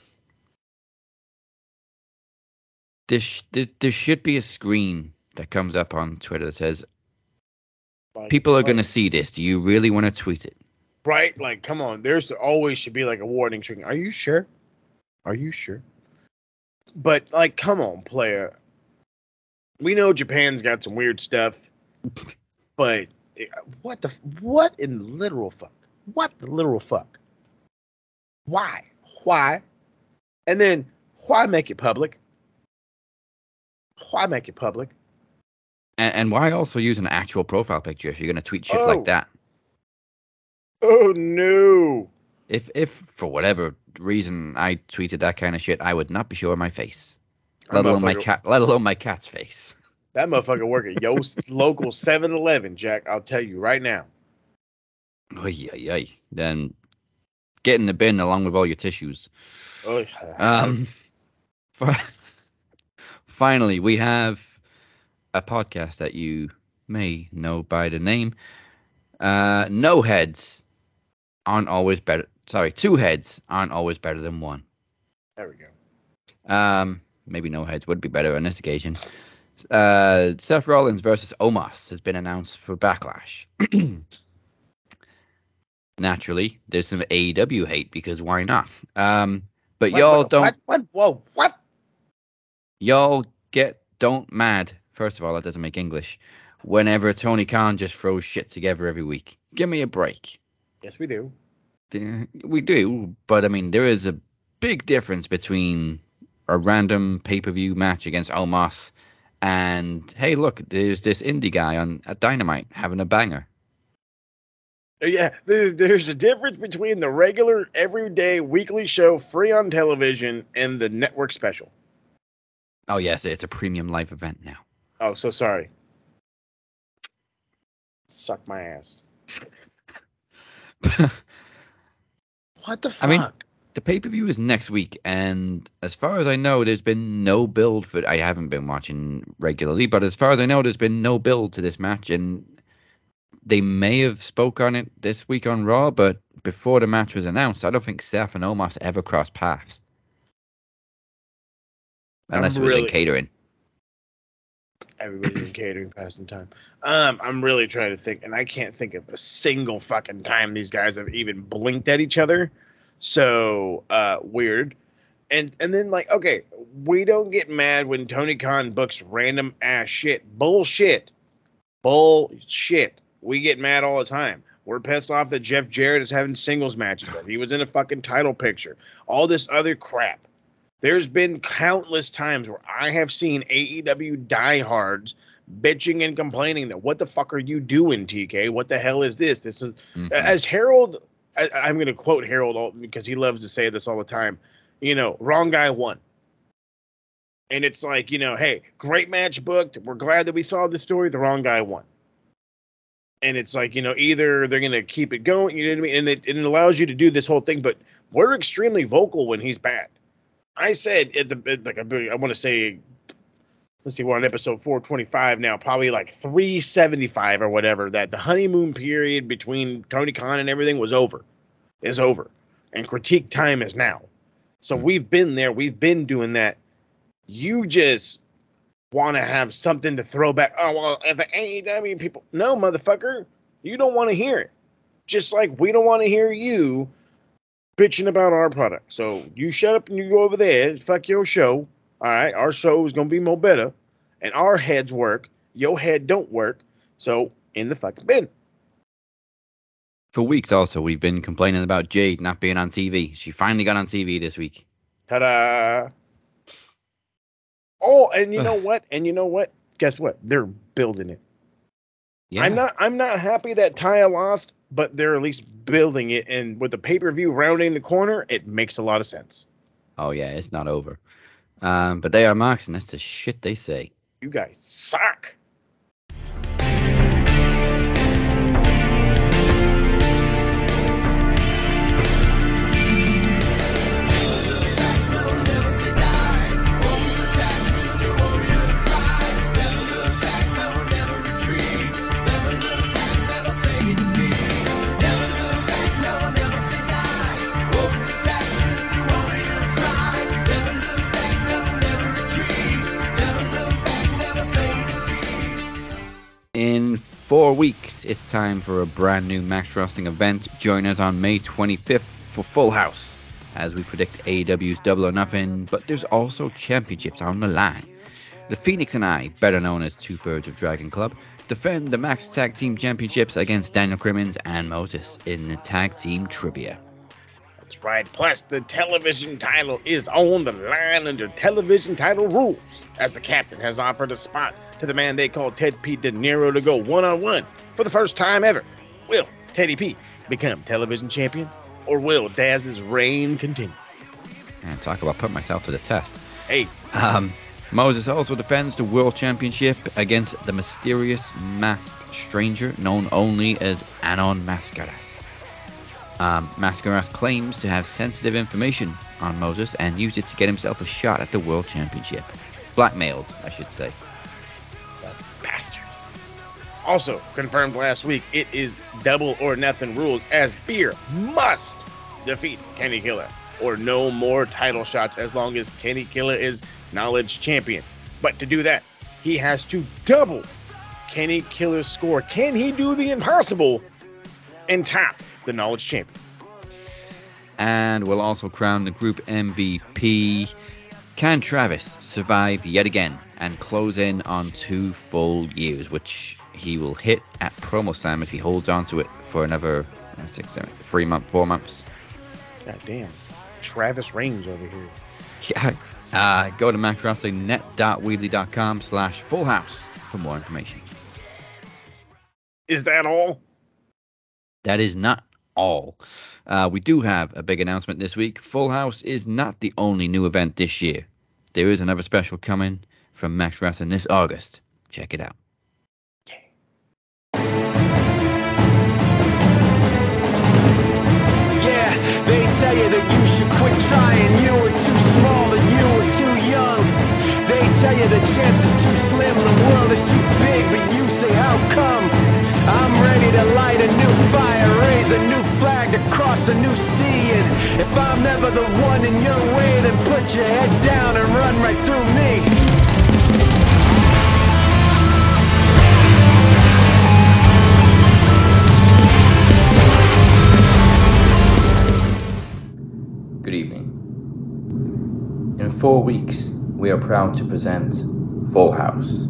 This, there, there should be a screen that comes up on Twitter that says, Like, "People are going to see this. Do you really want to tweet it?" right. Like, come on. There's always should be like a warning string. Are you sure? Are you sure? But like, come on, player. We know Japan's got some weird stuff, but eh, what the what in the literal fuck? What the literal fuck? Why? Why? And then why make it public? Why make it public? And, and why also use an actual profile picture if you're going to tweet shit Oh. like that? Oh no! If if for whatever reason I tweeted that kind of shit, I would not be showing my face, That let alone my cat, let alone my cat's face. That motherfucker work at yo local 7-Eleven, Jack. I'll tell you right now. Oh yeah, yeah. Then get in the bin along with all your tissues. Oh, Um, fi- finally, we have a podcast that you may know by the name. Uh, no heads aren't always better. Sorry, two heads aren't always better than one. there we go. Um, maybe no heads would be better on this occasion. Uh, Seth Rollins versus Omos has been announced for Backlash. Naturally, there's some AEW hate because why not? Um, but What- y'all what- don't. What? What? Whoa! What? y'all get don't mad. First of all, that doesn't make English. Whenever Tony Khan just throws shit together every week, give me a break. Yes, we do. We do, but I mean, there is a big difference between a random pay per view match against Omos and hey, look, there's this indie guy on at Dynamite having a banger. Uh, Yeah, there's, there's a difference between the regular, everyday, weekly show, free on television, and the network special. Oh yes, it's a premium live event now. Oh, so sorry. Suck my ass. What the fuck? I mean, the pay per view is next week, and as far as I know, there's been no build for. I haven't been watching regularly, but as far as I know, there's been no build to this match, and they may have spoke on it this week on Raw, but before the match was announced, I don't think Seth and Omos ever crossed paths, I'm unless it was really- in catering. Everybody's in catering passing time. Um, I'm really trying to think, and I can't think of a single fucking time these guys have even blinked at each other. So uh, weird. And and then like, okay, we don't get mad when Tony Khan books random ass shit. Bullshit. Bullshit. We get mad all the time. We're pissed off that Jeff Jarrett is having singles matches. He was in a fucking title picture. All this other crap. There's been countless times where I have seen AEW diehards bitching and complaining that what the fuck are you doing, TK? What the hell is this? This is Mhm. as Harold. I, I'm going to quote Harold all- because he loves to say this all the time. You know, wrong guy won. And it's like, you know, hey, great match booked. We're glad that we saw the story. The wrong guy won. and it's like you know either they're gonna keep it going, you know what I mean, and it, and it allows you to do this whole thing. But we're extremely vocal when he's bad. I said at the at like I want to say, let's see, we're on episode four twenty five now, probably like three seventy five or whatever. That the honeymoon period between Tony Khan and everything was over, is over, and critique time is now. So hmm. we've been there, we've been doing that. You just want to have something to throw back. Oh well, if the AEW people, no, motherfucker, you don't want to hear it. Just like we don't want to hear you bitching about our product. So you shut up and you go over there. Fuck your show. All right, our show is gonna be more better, and our heads work. Your head don't work. So in the fucking bin. For weeks, also, we've been complaining about Jade not being on TV. She finally got on TV this week. Ta-da! Oh, and you know what? And you know what? Guess what? They're building it. Yeah. I'm not. I'm not happy that Taya lost, but they're at least building it. And with the pay per view rounding the corner, it makes a lot of sense. Oh yeah, it's not over. Um, but they are marks, and that's the shit they say. You guys suck. In four weeks, it's time for a brand new Max Wrestling event. Join us on May 25th for Full House as we predict AEW's Double or Nothing, but there's also championships on the line. The Phoenix and I, better known as Two Thirds of Dragon Club, defend the Max Tag Team Championships against Daniel Crimmins and Moses in the Tag Team Trivia. That's right. Plus, the television title is on the line under television title rules, as the captain has offered a spot to the man they call Ted P. De Niro to go one on one for the first time ever. Will Teddy P become television champion, or will Daz's reign continue? And talk about putting myself to the test. Hey, Um, Moses also defends the World Championship against the mysterious masked stranger known only as Anon Mascaras. Um, Mascaras claims to have sensitive information on Moses and used it to get himself a shot at the World Championship. Blackmailed, I should say. Also confirmed last week, it is double or nothing rules as Beer must defeat Kenny Killer or no more title shots as long as Kenny Killer is knowledge champion. But to do that, he has to double Kenny Killer's score. Can he do the impossible and top the knowledge champion? And we'll also crown the group MVP. Can Travis survive yet again and close in on two full years, which he will hit at promo slam if he holds on to it for another uh, six, seven, three months, four months. God damn. Travis Reigns over here. Yeah. Uh, go to maxwrestlingnet.weebly.com slash full house for more information. Is that all? That is not all. Uh, we do have a big announcement this week. Full House is not the only new event this year. There is another special coming from Max Wrestling this August. Check it out. Tell you that you should quit trying. You were too small, that you were too young. They tell you the chance is too slim, the world is too big, but you say, how come? I'm ready to light a new fire, raise a new flag across a new sea. And if I'm never the one in your way, then put your head down and run right through me. Good evening. In four weeks, we are proud to present Full House,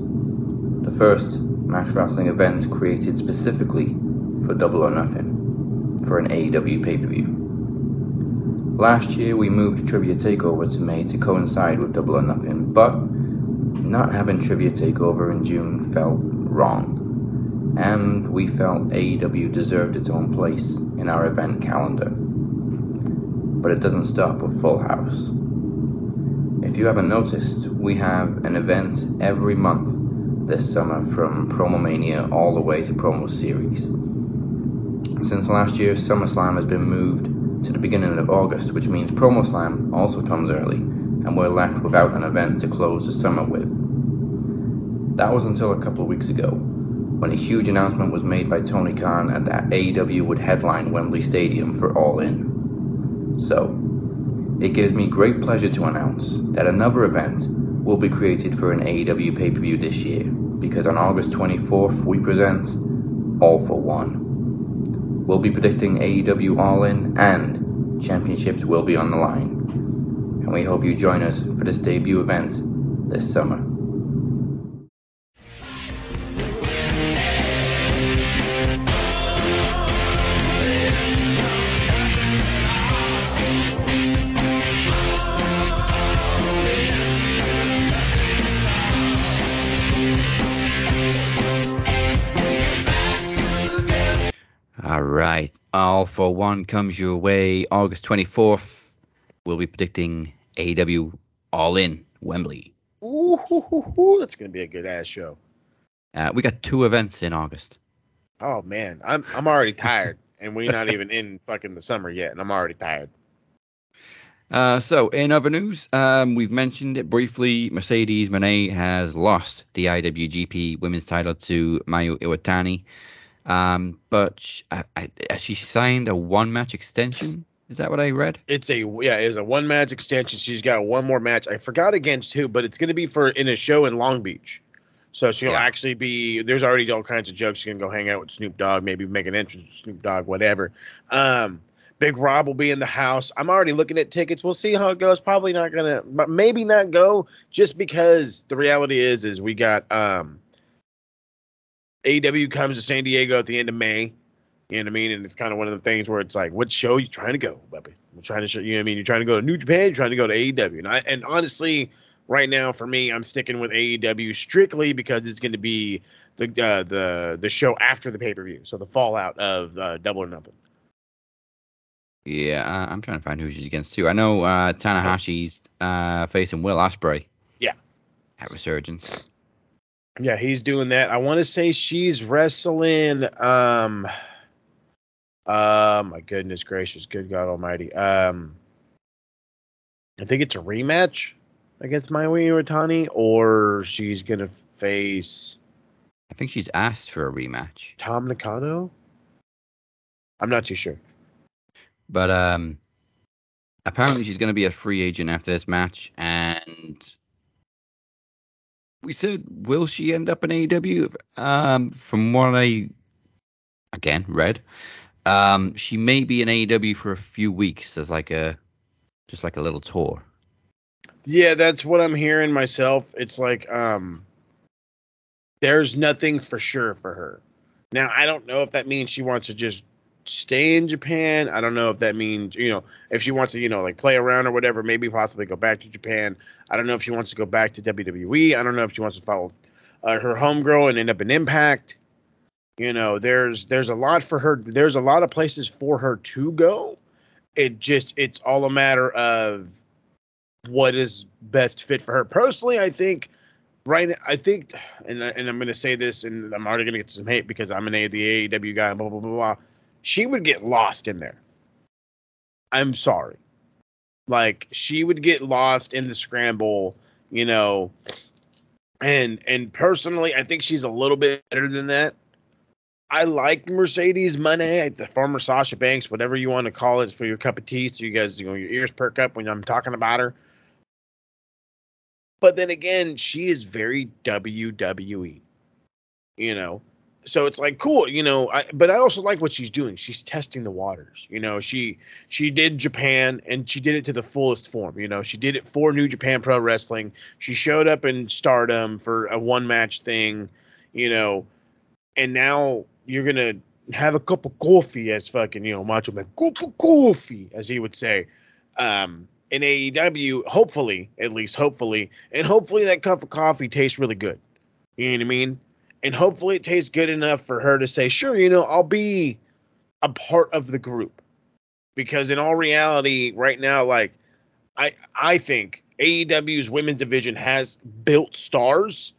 the first Max Wrestling event created specifically for Double or Nothing for an AEW pay per view. Last year, we moved Trivia Takeover to May to coincide with Double or Nothing, but not having Trivia Takeover in June felt wrong, and we felt AEW deserved its own place in our event calendar but it doesn't stop with Full House. If you haven't noticed, we have an event every month this summer from Promo Mania all the way to Promo Series. Since last year, SummerSlam has been moved to the beginning of August, which means Promo Slam also comes early, and we're left without an event to close the summer with. That was until a couple of weeks ago, when a huge announcement was made by Tony Khan that AEW would headline Wembley Stadium for All In. So, it gives me great pleasure to announce that another event will be created for an AEW pay per view this year, because on August 24th we present All for One. We'll be predicting AEW All In and championships will be on the line. And we hope you join us for this debut event this summer. For one comes your way August 24th. We'll be predicting AW All In Wembley. Ooh, hoo, hoo, hoo, that's gonna be a good ass show. Uh, we got two events in August. Oh man, I'm I'm already tired, and we're not even in fucking the summer yet, and I'm already tired. Uh, so, in other news, um, we've mentioned it briefly. Mercedes Moné has lost the IWGP Women's title to Mayu Iwatani. Um, but sh- I, I, she signed a one match extension? Is that what I read? It's a yeah, it's a one match extension. She's got one more match. I forgot against who, but it's gonna be for in a show in Long Beach. So she'll Yeah. actually be. There's already all kinds of jokes. She's gonna go hang out with Snoop Dogg, maybe make an entrance with Snoop Dogg, whatever. Um, Big Rob will be in the house. I'm already looking at tickets. We'll see how it goes. Probably not gonna, but maybe not go just because the reality is, is we got um, AEW comes to San Diego at the end of May. You know what I mean? And it's kind of one of the things where it's like, what show are you trying to go, Bubby? I'm trying to show you know what I mean? You're trying to go to New Japan, you're trying to go to AEW. And I and honestly, right now for me, I'm sticking with AEW strictly because it's going to be the uh, the the show after the pay per view, so the fallout of uh, Double or Nothing. Yeah, uh, I'm trying to find who she's against too. I know uh, Tanahashi's uh, facing Will Ospreay. Yeah. At Resurgence. Yeah, he's doing that. I want to say she's wrestling. Um, uh, my goodness gracious, good God Almighty. Um, I think it's a rematch against Mayu Iwatani, or she's gonna face I think she's asked for a rematch. Tam Nakano. I'm not too sure. But um, apparently she's going to be a free agent after this match, and we said, will she end up in AEW? Um, from what I again read, um, she may be in AEW for a few weeks as like a just like a little tour. Yeah, that's what I'm hearing myself. It's like um there's nothing for sure for her. Now, I don't know if that means she wants to just stay in Japan. I don't know if that means, you know, if she wants to, you know, like play around or whatever, maybe possibly go back to Japan. I don't know if she wants to go back to WWE. I don't know if she wants to follow uh, her homegirl and end up in Impact. You know, there's there's a lot for her. There's a lot of places for her to go. It just it's all a matter of what is best fit for her. Personally, I think right I think and and I'm going to say this and I'm already going to get some hate because I'm an AEW guy blah blah blah blah. She would get lost in there. I'm sorry. Like she would get lost in the scramble, you know. And and personally, I think she's a little bit better than that. I like Mercedes Money, the former Sasha Banks, whatever you want to call it, for your cup of tea, so you guys, you know, your ears perk up when I'm talking about her. But then again, she is very WWE, you know. So it's like cool, you know. I, but I also like what she's doing. She's testing the waters, you know. She she did Japan and she did it to the fullest form. You know, she did it for New Japan Pro Wrestling. She showed up in Stardom for a one match thing, you know, and now you're gonna have a cup of coffee as fucking you know Macho Man cup of coffee as he would say um in AEW hopefully at least hopefully and hopefully that cup of coffee tastes really good you know what I mean and hopefully it tastes good enough for her to say sure you know I'll be a part of the group because in all reality right now like I I think AEW's women's division has built stars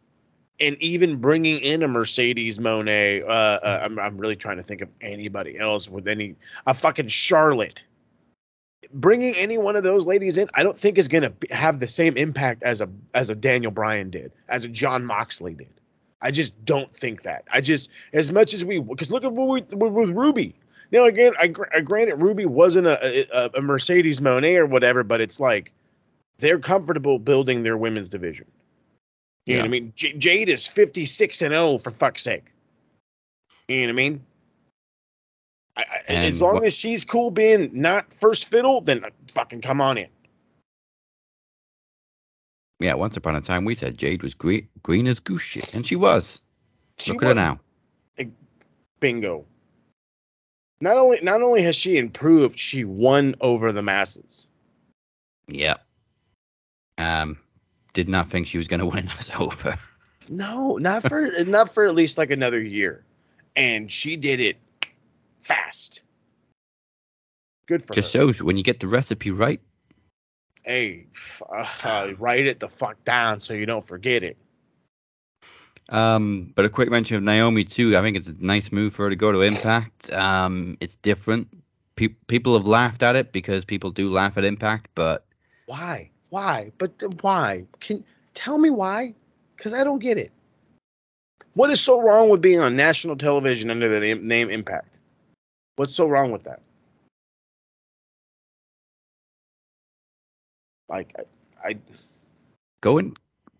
and even bringing in a Mercedes Moné. Uh, uh, I'm I'm really trying to think of anybody else with any a fucking Charlotte. Bringing any one of those ladies in, I don't think is gonna have the same impact as a as a Daniel Bryan did, as a Jon Moxley did. I just don't think that. I just as much as we because look at what we with, Ruby. Now again, I, I granted Ruby wasn't a, a a Mercedes Moné or whatever, but it's like they're comfortable building their women's division. You know what I mean? J- Jade is 56 and 0 for fuck's sake. You know what I mean? I, I, as long what- as she's cool being not first fiddle, then uh, fucking come on in. Yeah, once upon a time we said Jade was green, green as goose shit, and she was. She Look at her now. Bingo. Not only not only has she improved, she won over the masses. Yeah. Um, did not think she was going to win us over. No, not for not for at least like another year, and she did it fast. Good for Just her. shows when you get the recipe right. Hey, uh, write it the fuck down so you don't forget it. Um, but a quick mention of Naomi too. I think it's a nice move for her to go to Impact. Um, it's different. Pe- people have laughed at it because people do laugh at Impact, but Why? Why? But why? Can tell me why? Because I don't get it. What is so wrong with being on national television under the name, name Impact? What's so wrong with that? Like, I, I going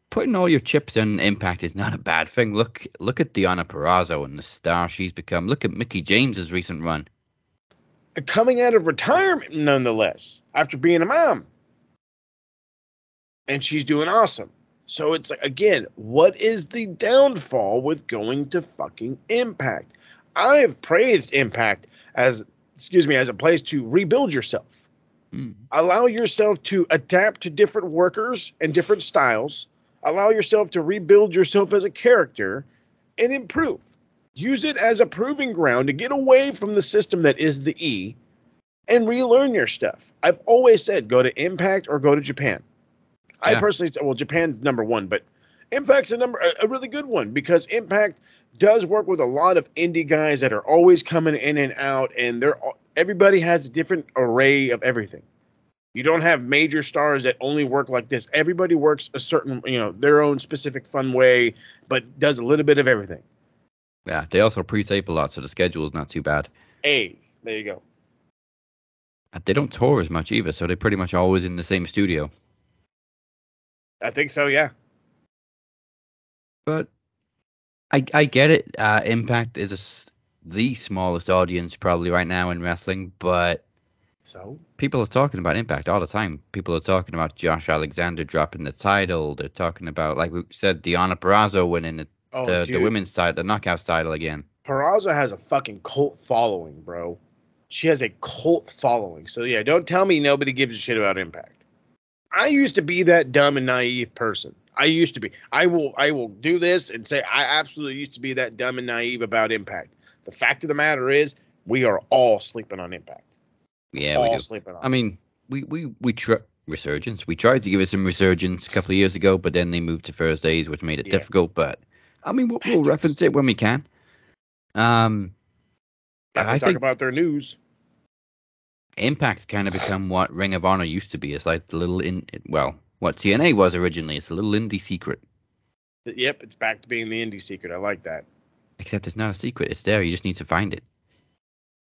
putting all your chips in Impact is not a bad thing. Look, look at Deonna Purrazzo and the star she's become. Look at Mickie James's recent run. coming out of retirement nonetheless after being a mom. And she's doing awesome. So it's like again, what is the downfall with going to fucking Impact? I have praised Impact as excuse me, as a place to rebuild yourself. Hmm. Allow yourself to adapt to different workers and different styles. Allow yourself to rebuild yourself as a character and improve. Use it as a proving ground to get away from the system that is the E and relearn your stuff. I've always said go to Impact or go to Japan. I personally well, Japan's number one, but Impact's a number a, a really good one because Impact does work with a lot of indie guys that are always coming in and out, and they're all- everybody has a different array of everything. You don't have major stars that only work like this. Everybody works a certain, you know, their own specific fun way, but does a little bit of everything. Yeah, they also pre-tape a lot, so the schedule is not too bad. A, there you go. Uh, They don't tour as much either, so they're pretty much always in the same studio. I think so, yeah. But I I get it. Uh, Impact is a the smallest audience probably right now in wrestling, but So people are talking about Impact all the time. People are talking about Josh Alexander dropping the title. They're talking about, like we said, Deonna Purrazzo winning the, oh, the, the women's title, the Knockouts title again. Peraza has a fucking cult following, bro. She has a cult following. So yeah, don't tell me nobody gives a shit about Impact. I used to be that dumb and naive person. I used to be. I will I will do this and say I absolutely used to be that dumb and naive about Impact. The fact of the matter is, we are all sleeping on Impact. Yeah, all we do. sleeping on. I mean, we we we tr- resurgence. We tried to give it some resurgence a couple of years ago, but then they moved to Thursdays, which made it Yeah. difficult. But I mean, we'll, we'll reference it when we can. Um, Have to I talk think about their news. Impact's kind of become what Ring of Honor used to be. It's like the little in well, what TNA was originally. It's a little indie secret. Yep, it's back to being the indie secret. I like that. Except it's not a secret. It's there. You just need to find it.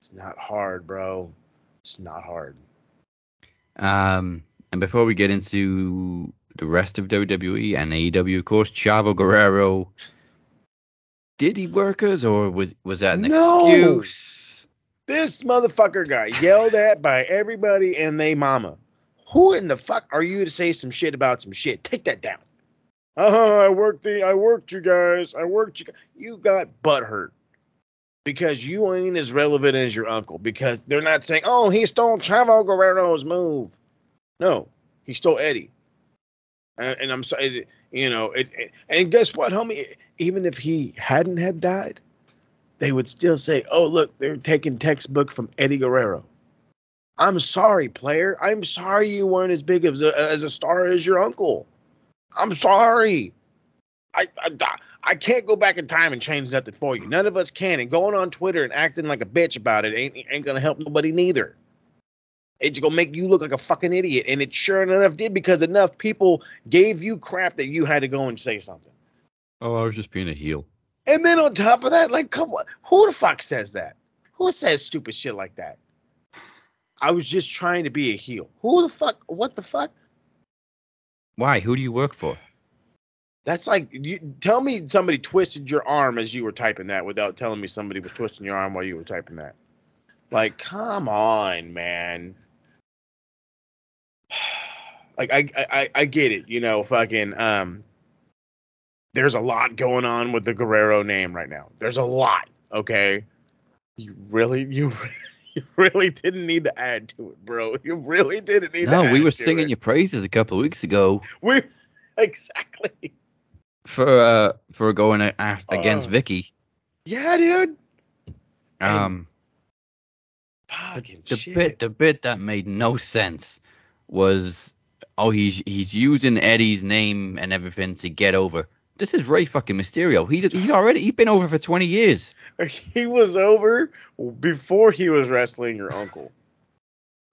It's not hard, bro. It's not hard. Um, and before we get into the rest of WWE and AEW, of course, Chavo Guerrero. Did he work us, or was was that an No! excuse? This motherfucker got yelled at by everybody and they mama. Who in the fuck are you to say some shit about some shit? Take that down. Uh-huh, I worked the I worked you guys. I worked you. You got butt hurt because you ain't as relevant as your uncle. Because they're not saying, "Oh, he stole Chavo Guerrero's move." No, he stole Eddie. And, and I'm sorry, you know. It, it- and guess what, homie? Even if he hadn't had died, they would still say, "Oh, look, they're taking textbook from Eddie Guerrero." I'm sorry, player. I'm sorry you weren't as big of a, as a star as your uncle. I'm sorry. I, I I can't go back in time and change nothing for you. None of us can. And going on Twitter and acting like a bitch about it ain't ain't gonna help nobody neither. It's gonna make you look like a fucking idiot, and it sure enough did because enough people gave you crap that you had to go and say something. Oh, I was just being a heel. And then on top of that, like, come on, who the fuck says that? Who says stupid shit like that? I was just trying to be a heel. Who the fuck? What the fuck? Why? Who do you work for? That's like you tell me somebody twisted your arm as you were typing that without telling me somebody was twisting your arm while you were typing that. Like, come on, man. Like I I I get it, you know, fucking um there's a lot going on with the Guerrero name right now. There's a lot, okay? You really you you really didn't need to add to it, bro. You really didn't need to No, we were singing it. your praises a couple of weeks ago We exactly. for uh for going a- against Oh. Vicky. Yeah, dude. Um, Fucking the shit. bit the bit that made no sense was oh he's he's using Eddie's name and everything to get over. This is Rey fucking Mysterio. He he's already he's been over for twenty years. he was over before he was wrestling your uncle.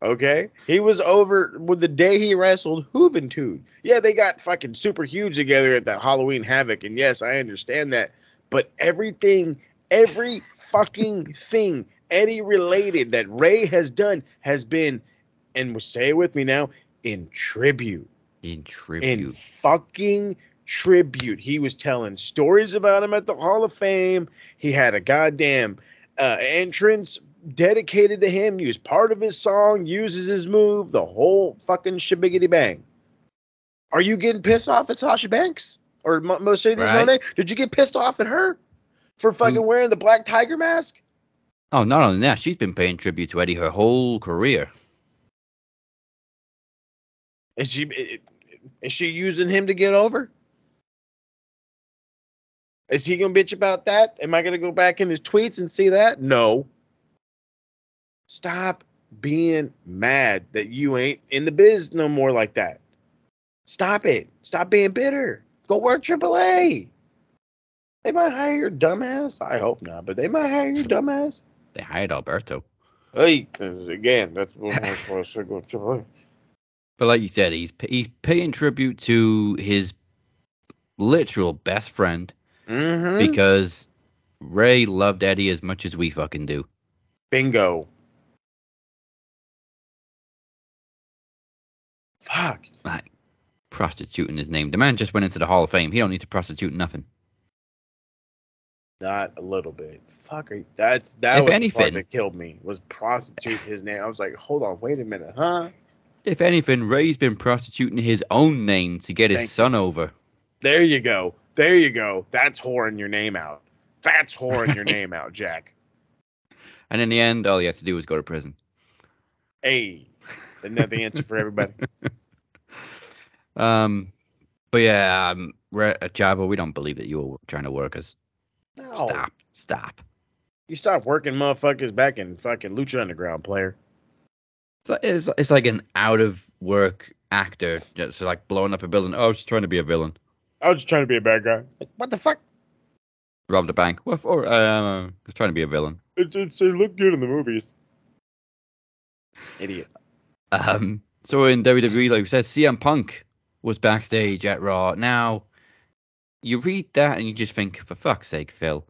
Okay, he was over with the day he wrestled Juventud. Yeah, they got fucking super huge together at that Halloween Havoc, and yes, I understand that. But everything, every fucking thing Eddie related that Rey has done has been, and say it with me now, in tribute In tribute. in tribute. fucking tribute. He was telling stories about him at the Hall of Fame. He had a goddamn uh, entrance dedicated to him. He was part of his song, uses his move, the whole fucking shibiggity bang. Are you getting pissed off at Sasha Banks or Mo- Mercedes Right. Moné? Did you get pissed off at her for fucking wearing the black tiger mask? Oh, not only that, she's been paying tribute to Eddie her whole career. Is she is she using him to get over? Is he gonna bitch about that? Am I gonna go back in his tweets and see that? No. Stop being mad that you ain't in the biz no more like that. Stop it. Stop being bitter. Go work AAA. They might hire your dumbass. I hope not, but they might hire your dumbass. They hired Alberto. Hey, again, that's what I should go AAA. But like you said, he's he's paying tribute to his literal best friend Mm-hmm. because Rey loved Eddie as much as we fucking do. Bingo. Fuck. Like prostituting his name. The man just went into the Hall of Fame. He don't need to prostitute nothing. Not a little bit. Fuck. Are you, that's that If was the anything- part that killed me. Was prostitute his name? I was like, hold on, wait a minute, huh? If anything, Rey's been prostituting his own name to get his Thank you. son over. There you go. There you go. That's whoring your name out. That's whoring your name out, Jack. And in the end, all you had to do was go to prison. Hey, isn't that the answer for everybody? Um, but yeah, um, Ra- uh, Chavo, we don't believe that you were trying to work us. No. Stop, stop. You stop working motherfuckers back in fucking Lucha Underground, player. So it's it's like an out of work actor just like blowing up a building. Oh, I was trying to be a villain. I was just trying to be a bad guy. Like, what the fuck? Robbed a bank. What for? Uh, I was trying to be a villain. It, it, it looked good in the movies. Idiot. Um, so in WWE, like we said, CM Punk was backstage at Raw. Now, you read that and you just think, for fuck's sake, Phil.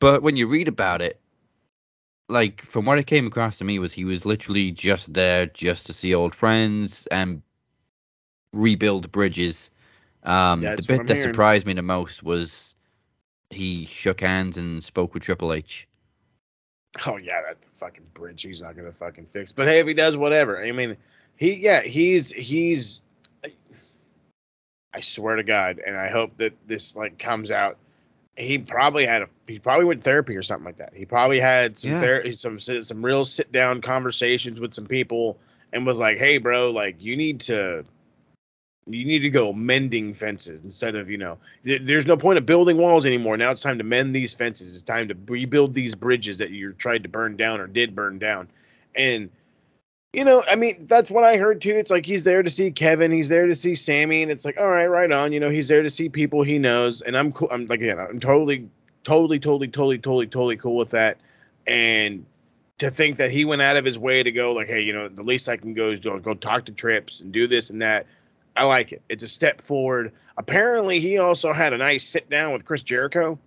But when you read about it, like from what it came across to me was he was literally just there just to see old friends and rebuild bridges. Um, the bit that hearing. surprised me the most was he shook hands and spoke with Triple H. Oh yeah, that fucking bridge. He's not gonna fucking fix. But hey, if he does, whatever. I mean, he yeah, he's he's. I swear to God, and I hope that this like comes out. He probably had a he probably went therapy or something like that. He probably had some Yeah. ther- some some real sit down conversations with some people and was like, "Hey, bro, like you need to." You need to go mending fences instead of, you know, th- there's no point of building walls anymore. Now it's time to mend these fences. It's time to rebuild these bridges that you tried to burn down or did burn down. And You know, I mean, that's what I heard too. It's like he's there to see Kevin, he's there to see Sammy, and it's like, all right, right on. You know, he's there to see people he knows, and I'm cool. I'm like, again, I'm totally, totally, totally, totally, totally, totally cool with that. And to think that he went out of his way to go, like, hey, you know, the least I can go is go, go talk to Trips and do this and that. I like it. It's a step forward. Apparently, he also had a nice sit down with Chris Jericho,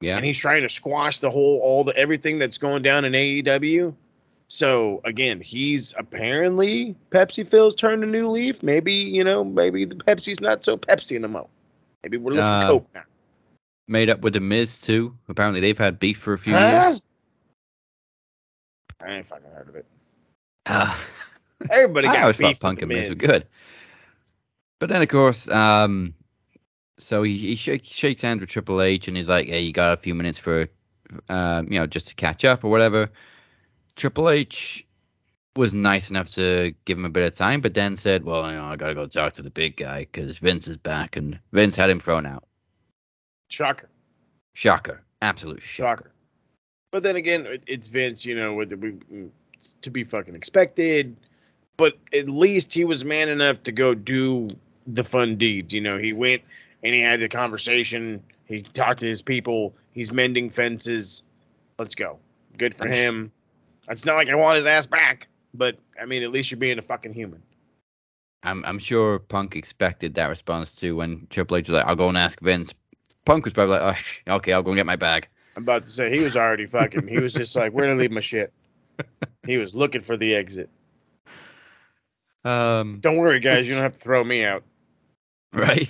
Yeah. and he's trying to squash the whole, all the everything that's going down in AEW. So again, he's apparently Pepsi Phil's turned a new leaf. Maybe you know, maybe the Pepsi's not so Pepsi anymore. Maybe we're looking Uh, Coke now. Made up with the Miz too. Apparently they've had beef for a few Huh? years. I ain't fucking heard of it. Ah. Everybody got I always beef thought Punk and Miz were Miz. good. But then, of course, um, so he, he shake, shakes hands with Triple H and he's like, hey, you got a few minutes for, um, you know, just to catch up or whatever. Triple H was nice enough to give him a bit of time, but then said, well, you know, I got to go talk to the big guy because Vince is back. And Vince had him thrown out. Shocker, Shocker. Absolute shocker. shocker. But then again, it's Vince. You know, with the, we- to be fucking expected. But at least he was man enough to go do the fun deeds. You know, he went and he had the conversation. He talked to his people. He's mending fences. Let's go. Good for him. It's not like I want his ass back, but I mean, at least you're being a fucking human. I'm I'm sure Punk expected that response too when Triple H was like, "I'll go and ask Vince." Punk was probably like, oh, sh- "Okay, I'll go and get my bag." I'm about to say he was already fucking. He was just like, where to leave my shit. He was looking for the exit. Um, Don't worry, guys. You don't have to throw me out. right.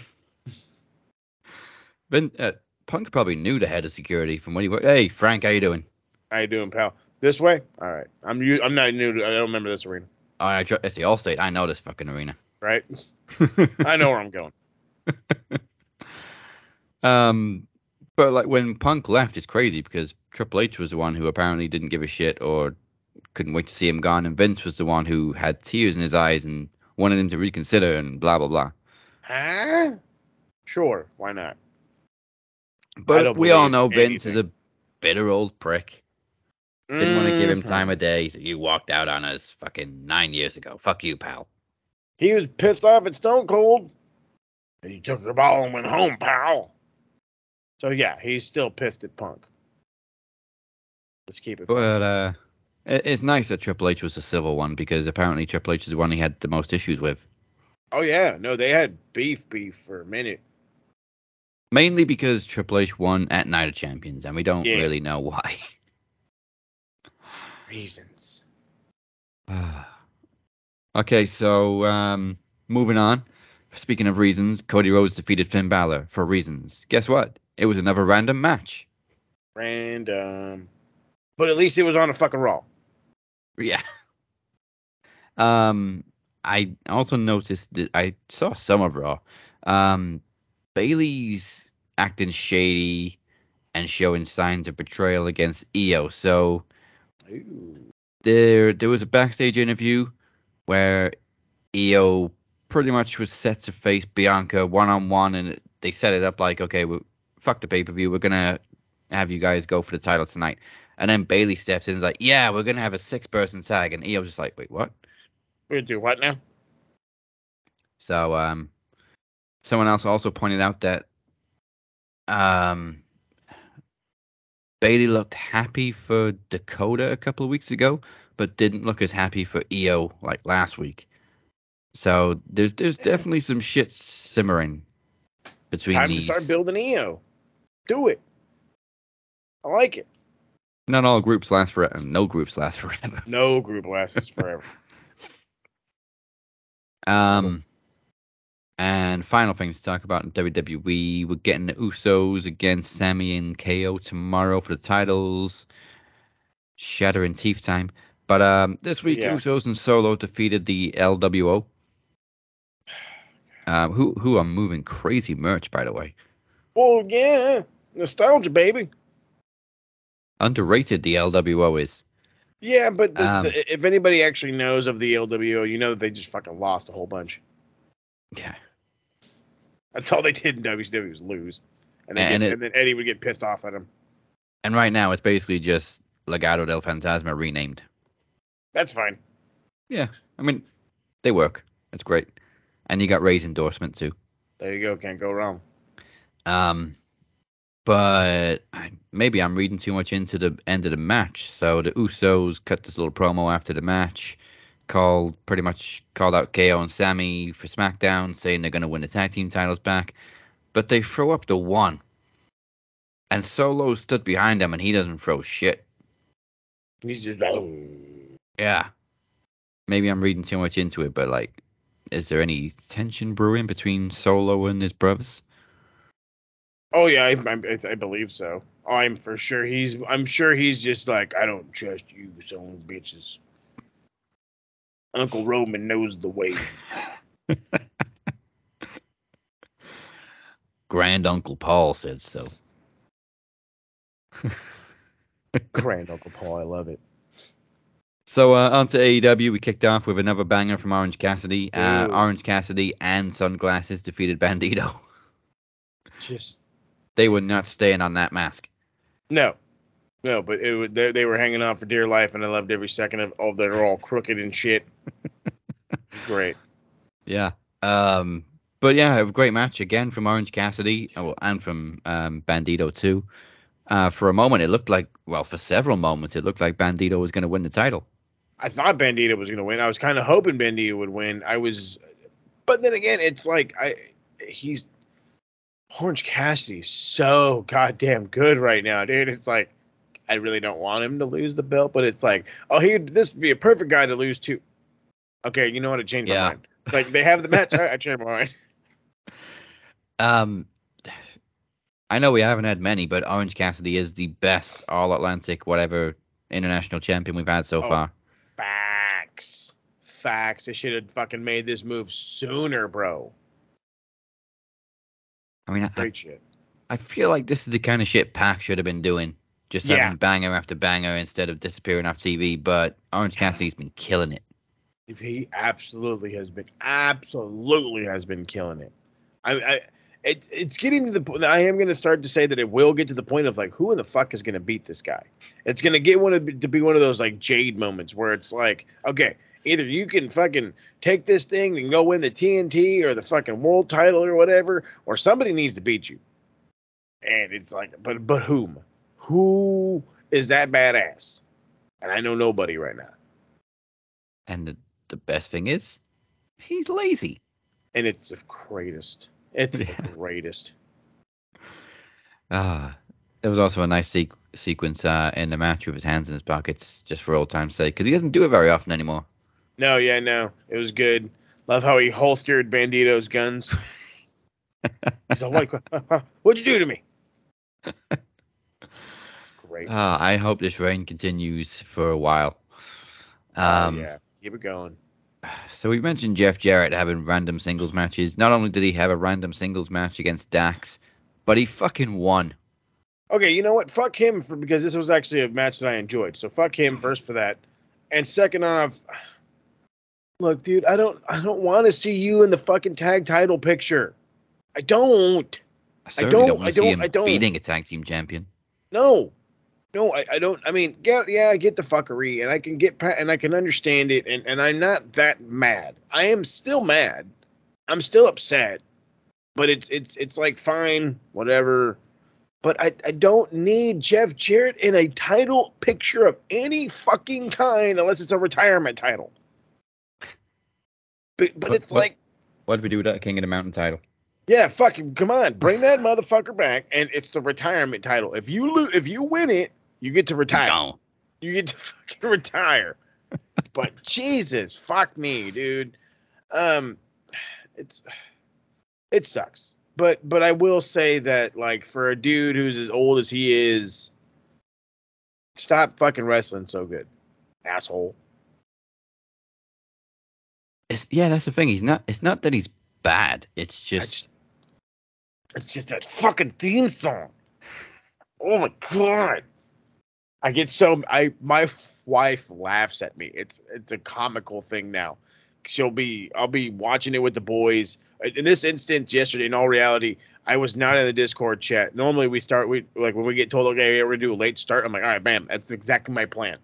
Vin, uh, Punk probably knew the head of security from when he worked. Hey, Frank, how you doing? How you doing, pal? This way? All right. I'm u- I'm not new. To, I don't remember this arena, Oh, I tr- it's the Allstate. I know this fucking arena. right? I know where I'm going. um, but like when Punk left, it's crazy because Triple H was the one who apparently didn't give a shit or couldn't wait to see him gone, and Vince was the one who had tears in his eyes and wanted him to reconsider and blah blah blah. Huh? Sure. Why not? But we all know Vince is a bitter old prick. Didn't want to give him Mhm. time of day, so you walked out on us fucking nine years ago. Fuck you, pal. He was pissed off at Stone Cold. He took the ball and went home, pal. So yeah, he's still pissed at Punk. Let's keep it. But uh, it's nice that Triple H was the civil one because apparently Triple H is the one he had the most issues with. Oh yeah, no, they had beef, beef for a minute. Mainly because Triple H won at Night of Champions, and we don't Yeah. really know why. Reasons. okay, so um, moving on. Speaking of reasons, Cody Rhodes defeated Finn Balor for reasons. Guess what? It was another random match. Random. But at least it was on a fucking Raw. Yeah. Um, I also noticed that I saw some of Raw. Um, Bayley's acting shady and showing signs of betrayal against Io. So Ooh. there, there was a backstage interview where Io pretty much was set to face Bianca one on one, and they set it up like, okay, we fuck the pay per view. We're gonna have you guys go for the title tonight. And then Bayley steps in and is like, yeah, we're gonna have a six person tag, and Io's just like, wait, what? We do what now? So um someone else also pointed out that um Bayley looked happy for Dakota a couple of weeks ago, but didn't look as happy for Io like last week. So there's there's definitely some shit simmering between Time these. to start building Io. Do it. I like it. Not all groups last forever. And no groups last forever. No group lasts forever. Um, and final things to talk about in WWE. We're getting the Usos against Sammy and KO tomorrow for the titles. Shattering teeth time. But um, this week, Yeah. Usos and Solo defeated the LWO. Um, who who are moving crazy merch, by the way. well, yeah. Nostalgia, baby. Underrated the LWO is. Yeah, but the, Um, the, if anybody actually knows of the LWO, you know that they just fucking lost a whole bunch. Yeah. That's all they did in WCW was lose. And, And get, it- and then Eddie would get pissed off at him. And right now, it's basically just Legado del Fantasma renamed. That's fine. Yeah, I mean, they work. That's great. And you got Rey's endorsement too. There you go. Can't go wrong. Um, but I, maybe I'm reading too much into the end of the match. So the Usos cut this little promo after the match, called pretty much called out KO and Sammy for SmackDown, saying they're going to win the tag team titles back. But they throw up the one, and Solo stood behind them, and he doesn't throw shit. He's just like, oh. Yeah, maybe I'm reading too much into it, but like, is there any tension brewing between Solo and his brothers? Oh yeah, I, I, I believe so. I'm for sure. He's. I'm sure he's just like, I don't trust you, son of bitches. Uncle Roman knows the way. Grand Uncle Paul said so. Grand Uncle Paul, I love it. So uh, on to AEW, we kicked off with another banger from Orange Cassidy. Uh, Orange Cassidy and Sunglasses defeated Bandito. Just They were not staying on that mask. no, no. But it would, they, they were hanging on for dear life, and I loved every second of. Oh, they're all crooked and shit. Great. Yeah. Um, but yeah, a great match again from Orange Cassidy oh, and from um, Bandito too. Uh, for a moment, it looked like, well, for several moments, it looked like Bandito was going to win the title. I thought Bandito was going to win. I was kind of hoping Bandito would win. I was, but then again, it's like I he's Orange Cassidy's so goddamn good right now, dude. It's like I really don't want him to lose the belt, but it's like, oh, he this would be a perfect guy to lose to. Okay, you know what? I changed Yeah. my mind. It's like they have the match. Right, I changed my mind. Um, I know we haven't had many, but Orange Cassidy is the best All Atlantic, whatever international champion we've had so Oh. far. Facts, facts. They should have fucking made this move sooner, bro. I mean, I, shit. I feel like this is the kind of shit Pac should have been doing. Just Yeah. having banger after banger instead of disappearing off TV. But Orange Cassidy's been killing it. If he absolutely has been, absolutely has been killing it. I, I it, it's getting to the point. I am going to start to say that it will get to the point of like, who in the fuck is going to beat this guy? It's going to get one of to be one of those like Jade moments where it's like, okay, either you can fucking take this thing and go win the TNT or the fucking world title or whatever, or somebody needs to beat you. And it's like, but but whom? Who is that badass? And I know nobody right now. And the, the best thing is, he's lazy. and it's the greatest. It's Yeah. the greatest. Ah, there was also a nice sequ- sequence uh, in the match with his hands in his pockets, just for old time's sake, because he doesn't do it very often anymore. No, yeah, no, it was good. Love how he holstered Bandito's guns. He's all like, "What'd you do to me?" Great. Ah, I hope this rain continues for a while. Oh, Um, yeah, keep it going. So we mentioned Jeff Jarrett having random singles matches. Not only did he have a random singles match against Dax, but he fucking won. Okay, you know what? Fuck him for because this was actually a match that I enjoyed. So fuck him first for that, and second off, look, dude, I don't, I don't want to see you in the fucking tag title picture. I don't. I certainly don't- don't, I don't- him I don't. beating a tag team champion. No, no, I, I don't. I mean, yeah, yeah, I get the fuckery, and I can get and I can understand it, and and I'm not that mad. I am still mad. I'm still upset, but it's it's it's like fine, whatever. But I I don't need Jeff Jarrett in a title picture of any fucking kind unless it's a retirement title. But but What- it's what- like. What did we do with that King of the Mountain title? Yeah, fucking come on, bring that motherfucker back, and it's the retirement title. If you lose, if you win it, you get to retire. You get to fucking retire. but Jesus, fuck me, dude. Um, it's it sucks. But but I will say that like for a dude who's as old as he is, stop fucking wrestling so good, asshole. It's, yeah, that's the thing. He's not. It's not that he's bad. It's just. just- It's just that fucking theme song. Oh my god. I get so I my wife laughs at me. It's it's a comical thing now. She'll be I'll be watching it with the boys. In this instance, yesterday, in all reality, I was not in the Discord chat. Normally we start we like when we get told okay, we're gonna do a late start. I'm like, all right, bam, that's exactly my plan.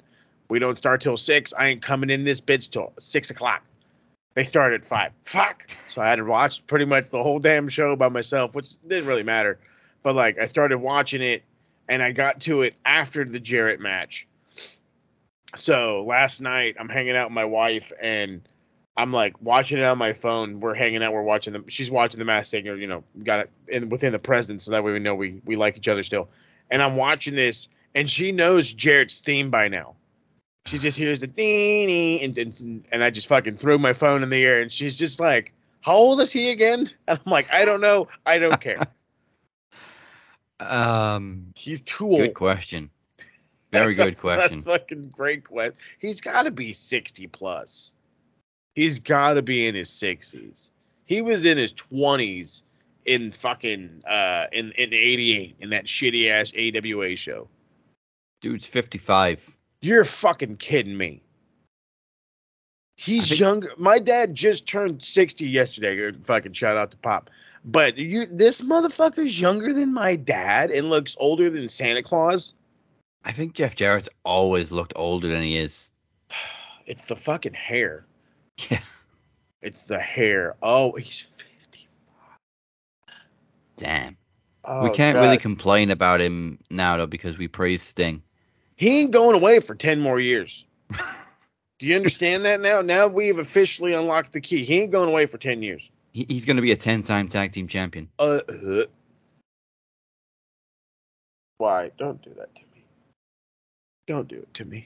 We don't start till six. I ain't coming in this bitch till six o'clock. They started five. Fuck. So I had to watch pretty much the whole damn show by myself, which didn't really matter. But like I started watching it and I got to it after the Jarrett match. So last night I'm hanging out with my wife and I'm like watching it on my phone. We're hanging out. We're watching the. She's watching the Masked Singer. You know, got it in within the present, so that way we know we we like each other still. And I'm watching this, and she knows Jarrett's theme by now. She just hears the ding, and, and and I just fucking threw my phone in the air, and she's just like, "How old is he again?" And I'm like, "I don't know. I don't care. Um, He's too old." good question. Very That's a- good question. That's fucking great question. He's got to be 60 plus. He's got to be in his 60s. He was in his 20s in fucking uh in in 88 in that shitty ass AWA show. Dude's 55. You're fucking kidding me. He's think- younger. My dad just turned 60 yesterday. Uh, fucking shout out to Pop. But you this motherfucker's younger than my dad and looks older than Santa Claus. I think Jeff Jarrett's always looked older than he is. It's the fucking hair. Yeah. It's the hair. Oh, he's 50. Damn. Oh, we can't really complain about him now though because we praise Sting. He ain't going away for 10 more years. Do you understand that now? Now we've officially unlocked the key. He ain't going away for 10 years. He, he's going to be a 10-time tag team champion. Uh, uh. Why? Don't do that to me. Don't do it to me.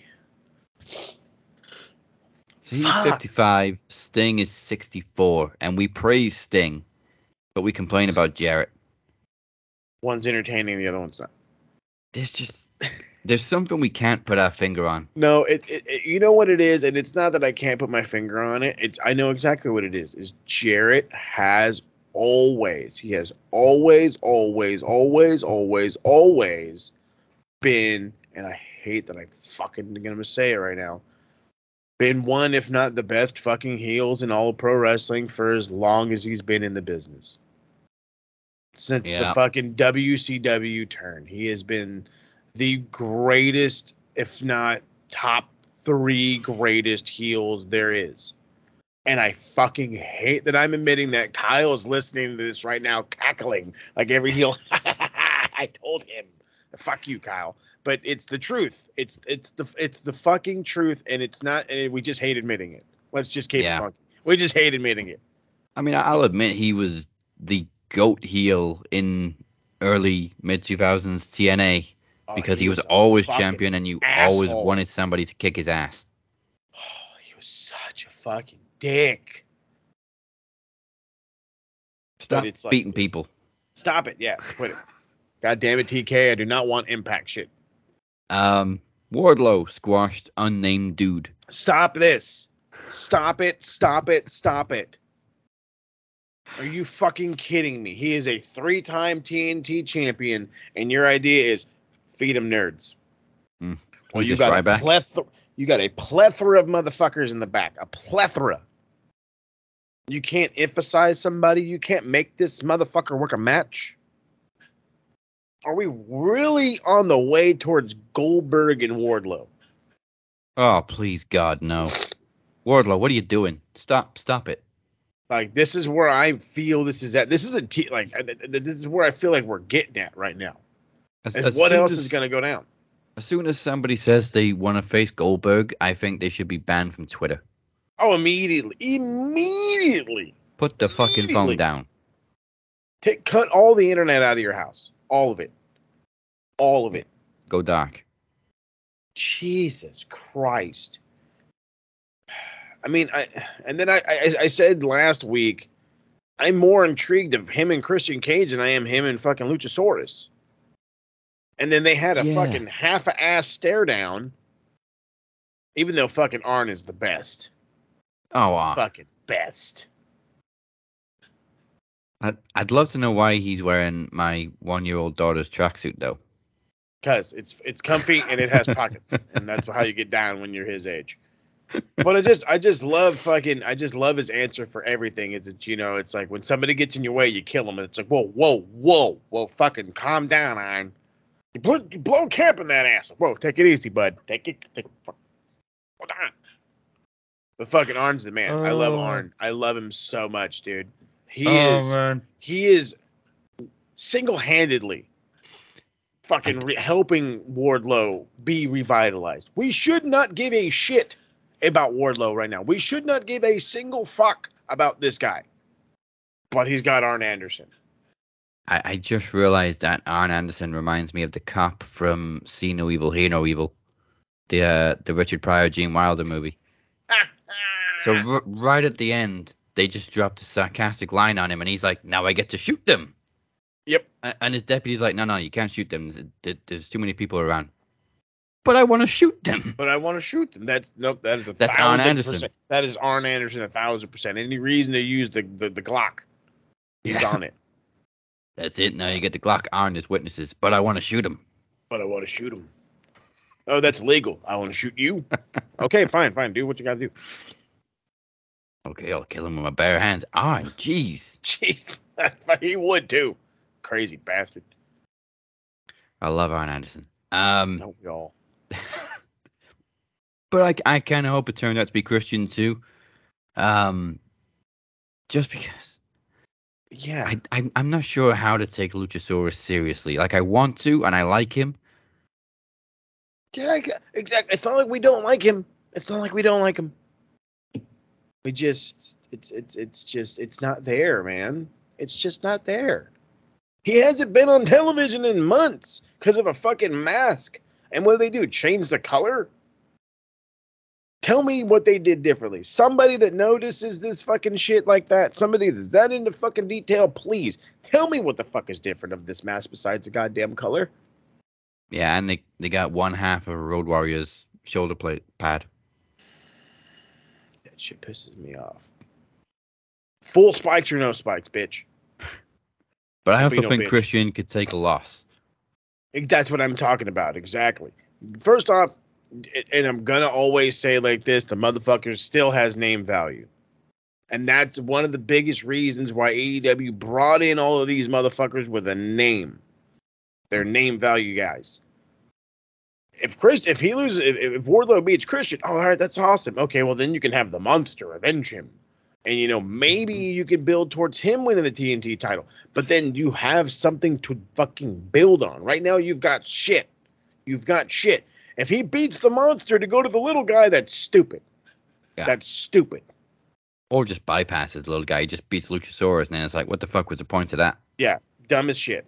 So he's Fuck. 55, Sting is 64, and we praise Sting, but we complain about Jarrett. One's entertaining, the other one's not. There's just there's something we can't put our finger on. No, it, it, it- you know what it is, and it's not that I can't put my finger on it. It's I know exactly what it is. Is Jarrett has always, he has always, always, always, always, always been, and I hate that I fucking gonna say it right now, been one, if not the best fucking heels in all of pro wrestling for as long as he's been in the business. Since the fucking WCW turn, he has been the greatest, if not top three greatest heels there is. And I fucking hate that I'm admitting that Kyle is listening to this right now, cackling like every heel. I told him, "Fuck you, Kyle." But it's the truth. It's it's the it's the fucking truth, and it's not. And we just hate admitting it. Let's just keep Yeah. it funky. We just hate admitting it. I mean, I'll admit he was the goat heel in early mid 2000s TNA Oh, because he, was, a always champion and you always wanted somebody to kick his ass. Oh, he was such a fucking dick. Stop like- beating people. Stop it. Yeah, quit it. God damn it, TK. I do not want impact shit. Um, Wardlow squashed unnamed dude. Stop this. Stop it. Stop it. Stop it. Are you fucking kidding me? He is a three time TNT champion, and your idea is feed him nerds. Hmm. Well, you got a plethora. You got a plethora of motherfuckers in the back. A plethora. You can't emphasize somebody. You can't make this motherfucker work a match. Are we really on the way towards Goldberg and Wardlow? Oh, please, God, no. Wardlow, what are you doing? Stop, stop it. Like this is where I feel this is at. This is a t- like uh, th- th- this is where I feel like we're getting at right now. As, And as what else as, is going to go down? As soon as somebody says they want to face Goldberg, I think they should be banned from Twitter. Oh, immediately, immediately, Put the fucking phone down. take cut all the internet out of your house, all of it, all of it. Go dark. Jesus Christ. I mean, I and then I, I I said last week, I'm more intrigued of him and Christian Cage than I am him and fucking Luchasaurus. And then they had a Yeah. fucking half ass stare down. Even though fucking Arn is the best. Oh, uh, Fucking best. I'd, I'd love to know why he's wearing my one-year-old daughter's tracksuit, though. Cause it's it's comfy and it has pockets. and that's how you get down when you're his age. But I just I just love fucking I just love his answer for everything. It's it's, you know, it's like when somebody gets in your way, you kill them. And it's like, whoa, whoa, whoa, whoa, fucking calm down, Arn. You blow, you blow camp in that ass. Whoa, take it easy, bud. Take it take fuck. But fucking Arn's the man. I love Oh. Arn. I love him so much, dude. He oh is man. he is single-handedly fucking re- helping Wardlow be revitalized. We should not give a shit about Wardlow right now. We should not give a single fuck about this guy. But he's got Arn Anderson. I, I just realized that Arn Anderson reminds me of the cop from See No Evil, Hear No Evil, the uh, the Richard Pryor Gene Wilder movie. So r- right at the end, they just dropped a sarcastic line on him, and he's like, "Now I get to shoot them." Yep. And his deputy's like, "No, no, you can't shoot them. Th- th- There's too many people around." But I want to shoot them. But I want to shoot them. That's nope. That is a That's Arn Anderson. percent- That is Arn Anderson a thousand percent. Any reason to use the the, the Glock? He's Yeah. on it. That's it. Now you get the Glock. Arn is witnesses, but I want to shoot him. But I want to shoot him. Oh, that's legal. I want to shoot you. okay, fine, fine. Do what you gotta do. Okay, I'll kill him with my bare hands. Arn, jeez. Jeez, he would too. Crazy bastard. I love Arn Anderson. Um, Don't we all? but I, I kind of hope it turned out to be Christian too. Um, just because Yeah. I, I I'm not sure how to take Luchasaurus seriously. Like I want to, and I like him. Yeah, exactly. It's not like we don't like him. It's not like we don't like him. We just, it's, it's, it's just, it's not there, man. It's just not there. He hasn't been on television in months because of a fucking mask. And what do they do? Change the color? Tell me what they did differently. Somebody that notices this fucking shit like that, somebody that's that into fucking detail, please tell me what the fuck is different of this mask besides the goddamn color. Yeah, and they they got one half of Road Warrior's shoulder plate pad. That shit pisses me off. Full spikes or no spikes, bitch. But I also think bitch. Christian could take a loss. That's what I'm talking about. Exactly. First off, and I'm gonna always say like this: the motherfucker still has name value, and that's one of the biggest reasons why AEW brought in all of these motherfuckers with a name. They're name value guys. If Chris, if he loses, if, if Wardlow beats Christian, oh, all right, that's awesome. Okay, well then you can have the monster avenge him, and you know maybe mm-hmm. you can build towards him winning the TNT title. But then you have something to fucking build on. Right now, you've got shit. You've got shit. If he beats the monster to go to the little guy, that's stupid. Yeah. That's stupid. Or just bypasses the little guy. He just beats Luchasaurus, and then it's like, what the fuck was the point of that? Yeah, dumb as shit.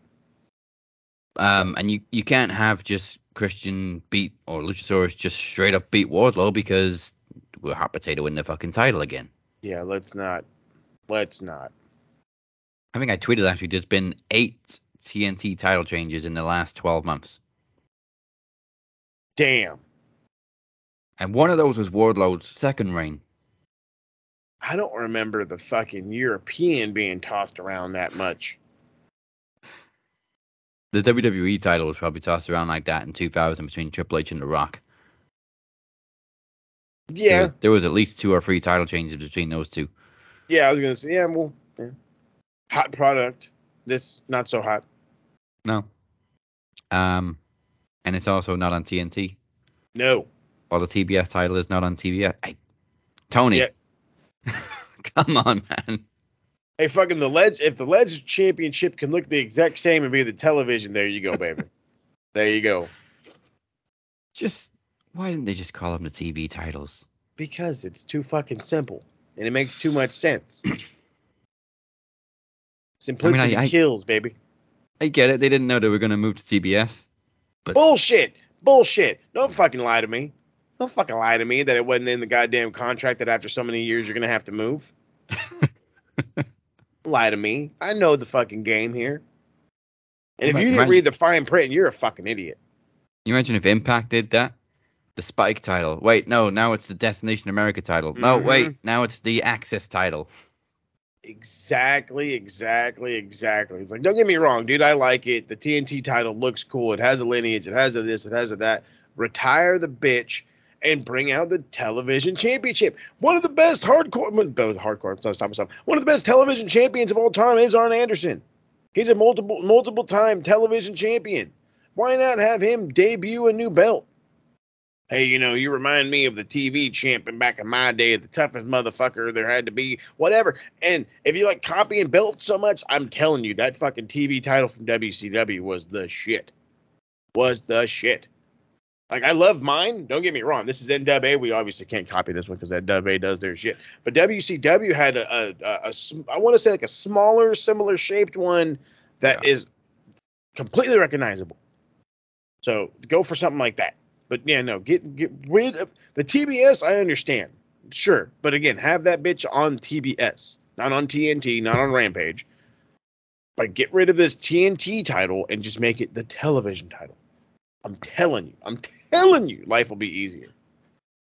Um, and you, you can't have just Christian beat or Luchasaurus just straight up beat Wardlow because we're hot potato in the fucking title again. Yeah, let's not. Let's not. I think I tweeted actually there's been eight TNT title changes in the last 12 months. Damn. And one of those was Wardlow's second reign. I don't remember the fucking European being tossed around that much. The WWE title was probably tossed around like that in 2000 between Triple H and The Rock. Yeah, There, there was at least two or three title changes between those two. yeah, I was gonna say, yeah, well, yeah. hot product. This not so hot. No. Um, and it's also not on TNT. No. While the TBS title is not on TBS. Hey, Tony. Yeah. Come on, man. Hey, fucking the ledge. If the ledge championship can look the exact same and be the television, there you go, baby. there you go. Just why didn't they just call them the TV titles? Because it's too fucking simple and it makes too much sense. Simplicity I- kills, baby. I get it. They didn't know they were going to move to TBS. But Bullshit. Bullshit. Don't fucking lie to me. Don't fucking lie to me that it wasn't in the goddamn contract that after so many years you're gonna have to move. lie to me. I know the fucking game here. And if you didn't imagine- read the fine print, you're a fucking idiot. you imagine if Impact did that? The Spike title. Wait, no, now it's the Destination America title. No, Mhm. wait, now it's the Access title. Exactly, exactly, exactly. It's like, don't get me wrong, dude. I like it. The TNT title looks cool. It has a lineage. It has a this. It has a that. Retire the bitch and bring out the television championship. One of the best hardcore. Hardcore. Stop, stop, stop. One of the best television champions of all time is Arn Anderson. He's a multiple, multiple time television champion. Why not have him debut a new belt? Hey, you know, you remind me of the TV champion back in my day, the toughest motherfucker there had to be, whatever. And if you like copy and build so much, I'm telling you, that fucking TV title from WCW was the shit. Was the shit. Like I love mine. Don't get me wrong. This is NWA. We obviously can't copy this one because NWA does their shit. But WCW had a, a, a, a I want to say like a smaller, similar shaped one that is completely recognizable. So go for something like that. But yeah, no, get get rid of the TBS. I understand, sure, but again, have that bitch on TBS, not on TNT, not on Rampage. But get rid of this TNT title and just make it the television title. I'm telling you, I'm telling you, life will be easier.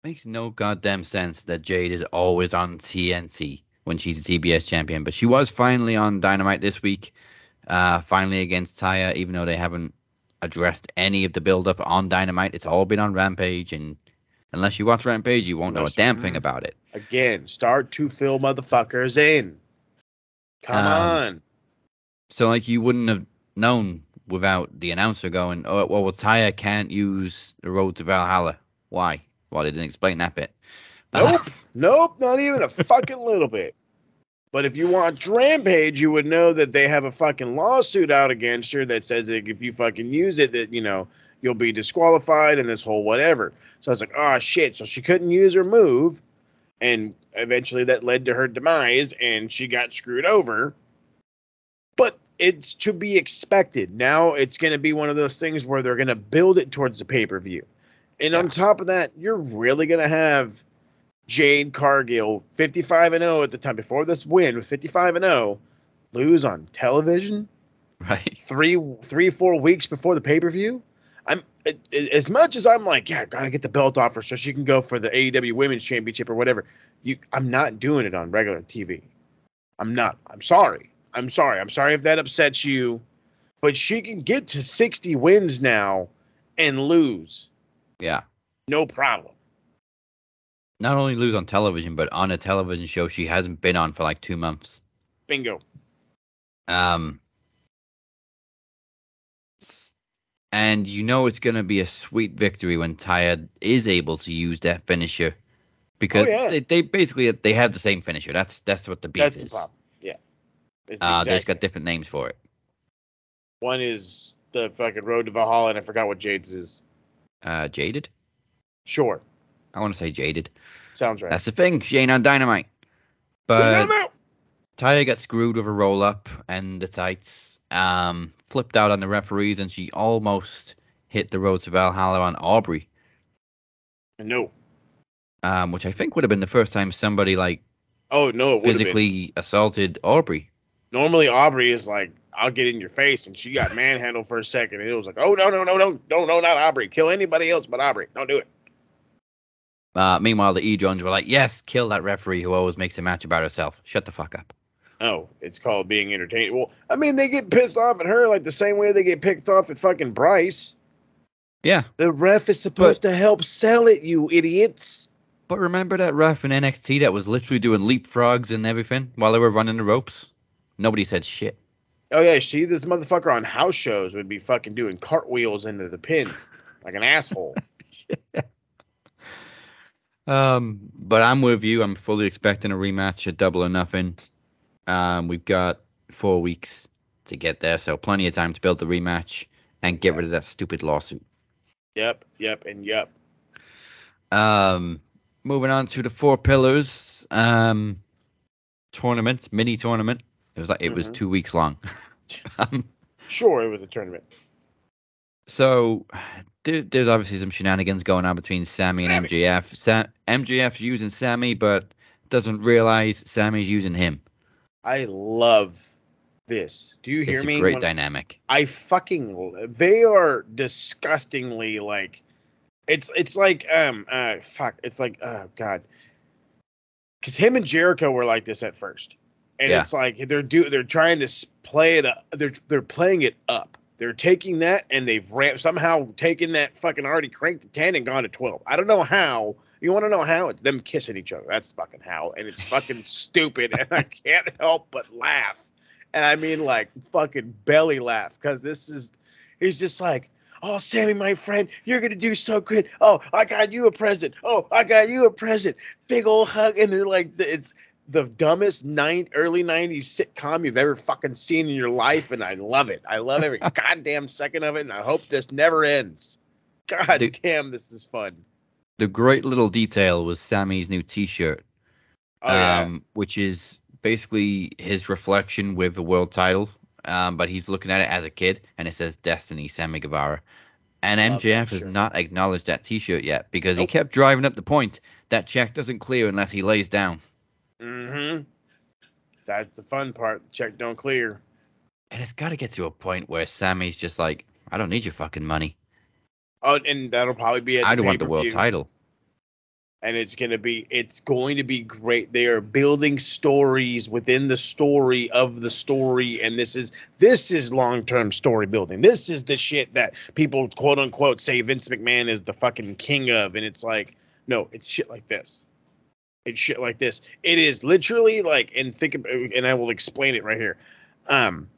Makes no goddamn sense that Jade is always on TNT when she's a TBS champion, but she was finally on Dynamite this week. Uh, finally against Taya, even though they haven't addressed any of the build up on Dynamite. It's all been on Rampage, and unless you watch Rampage, you won't know a Unless- damn thing about it. Again, start to fill motherfuckers in. Come Um, on. So, like, you wouldn't have known without the announcer going, "Oh, well, Taya can't use the road to Valhalla." Why? Well, they didn't explain that bit. Nope. nope. Not even a fucking little bit. But if you watch Rampage, you would know that they have a fucking lawsuit out against her that says that if you fucking use it, that you know you'll be disqualified and this whole whatever. So I was like, oh shit. So she couldn't use her move, and eventually that led to her demise, and she got screwed over. But it's to be expected. Now it's going to be one of those things where they're going to build it towards the pay per view. And on top of that, you're really going to have Jade Cargill, 55 and 0 at the time before this win with 55 and 0, lose on television right. three, three, four weeks before the pay per view. I'm it, it- as much as I'm like, yeah, gotta get the belt off her so she can go for the AEW Women's Championship or whatever. You, I'm not doing it on regular TV. I'm not. I'm sorry. I'm sorry. I'm sorry if that upsets you, but she can get to 60 wins now and lose, Yeah. no problem. Not only lose on television, but on a television show she hasn't been on for like two months. Bingo. Um, and you know it's gonna be a sweet victory when Taya is able to use that finisher, because Oh, yeah. they, they basically they have the same finisher. That's that's what the beef That's the is. problem. Yeah. It's the Uh, they just got different names for it. One is the fucking Road to Valhalla, and I forgot what Jade's is. Uh, jaded. Sure. I want to say jaded. Sounds right. That's the thing. She ain't on dynamite. But Taya got screwed with a roll up and the tights. Um, flipped out on the referees, and she almost hit the road to Valhalla on Aubrey. no. um, which I think would have been the first time somebody like Oh no, it would been. physically assaulted Aubrey. Normally Aubrey is like, I'll get in your face, and she got manhandled for a second, and it was like, oh no, no, no, no, no, no, not Aubrey. Kill anybody else but Aubrey. Don't do it. Uh, meanwhile, the E Jones were like, "Yes, kill that referee who always makes a match about herself. Shut the fuck up." Oh, it's called being entertained. Well, I mean, they get pissed off at her like the same way they get picked off at fucking Bryce. Yeah, The ref is supposed to help sell it, you idiots. but remember that ref in NXT that was literally doing leapfrogs and everything while they were running the ropes? Nobody said shit. Oh yeah, see this motherfucker on house shows would be fucking doing cartwheels into the pin like an asshole. Um, but I'm with you. I'm fully expecting a rematch at Double or Nothing. Um, we've got four weeks to get there, so plenty of time to build the rematch and get rid of that stupid lawsuit. Yep, yep, and yep. Um, moving on to the four pillars. Um, tournament, mini tournament. It was like it was Mhm. two weeks long. um, Sure, it was a tournament. so there, there's obviously some shenanigans going on between Sammy and MJF. Sa- MJF's using Sammy, but doesn't realize Sammy's using him. I love this. Do you hear It's a me? great When- dynamic. I fucking they are disgustingly like it's it's like um uh fuck it's like oh god because him and Jericho were like this at first and Yeah. it's like they're do they're trying to play it up they're they're playing it up they're taking that and they've ramped somehow taken that fucking already cranked to 10 and gone to 12 I don't know how you want to know how it's them kissing each other that's fucking how and it's fucking stupid and I can't help but laugh and I mean like fucking belly laugh because this is he's just like Oh, Sammy, my friend, you're gonna do so good. Oh, I got you a present. Oh, I got you a present. Big old hug, and they're like, it's the dumbest nine early '90s sitcom you've ever fucking seen in your life, and I love it. I love every goddamn second of it, and I hope this never ends. God Dude. damn, this is fun. The great little detail was Sammy's new T-shirt, Oh yeah, um, which is basically his reflection with the world title, um, but he's looking at it as a kid, and it says Destiny Sammy Guevara. And MJF has not acknowledged that T-shirt yet because he kept driving up the point that check doesn't clear unless he lays down. Mm-hmm. That's the fun part. Check don't clear. And it's got to get to a point where Sammy's just like, I don't need your fucking money. Oh, and that'll probably be. At I don't want the world title. and it's gonna be it's going to be great. They are building stories within the story of the story, and this is this is long term story building. This is the shit that people quote unquote say Vince McMahon is the fucking king of, and it's like no, it's shit like this. It's shit like this. It is literally like, and think about, and I will explain it right here. Um,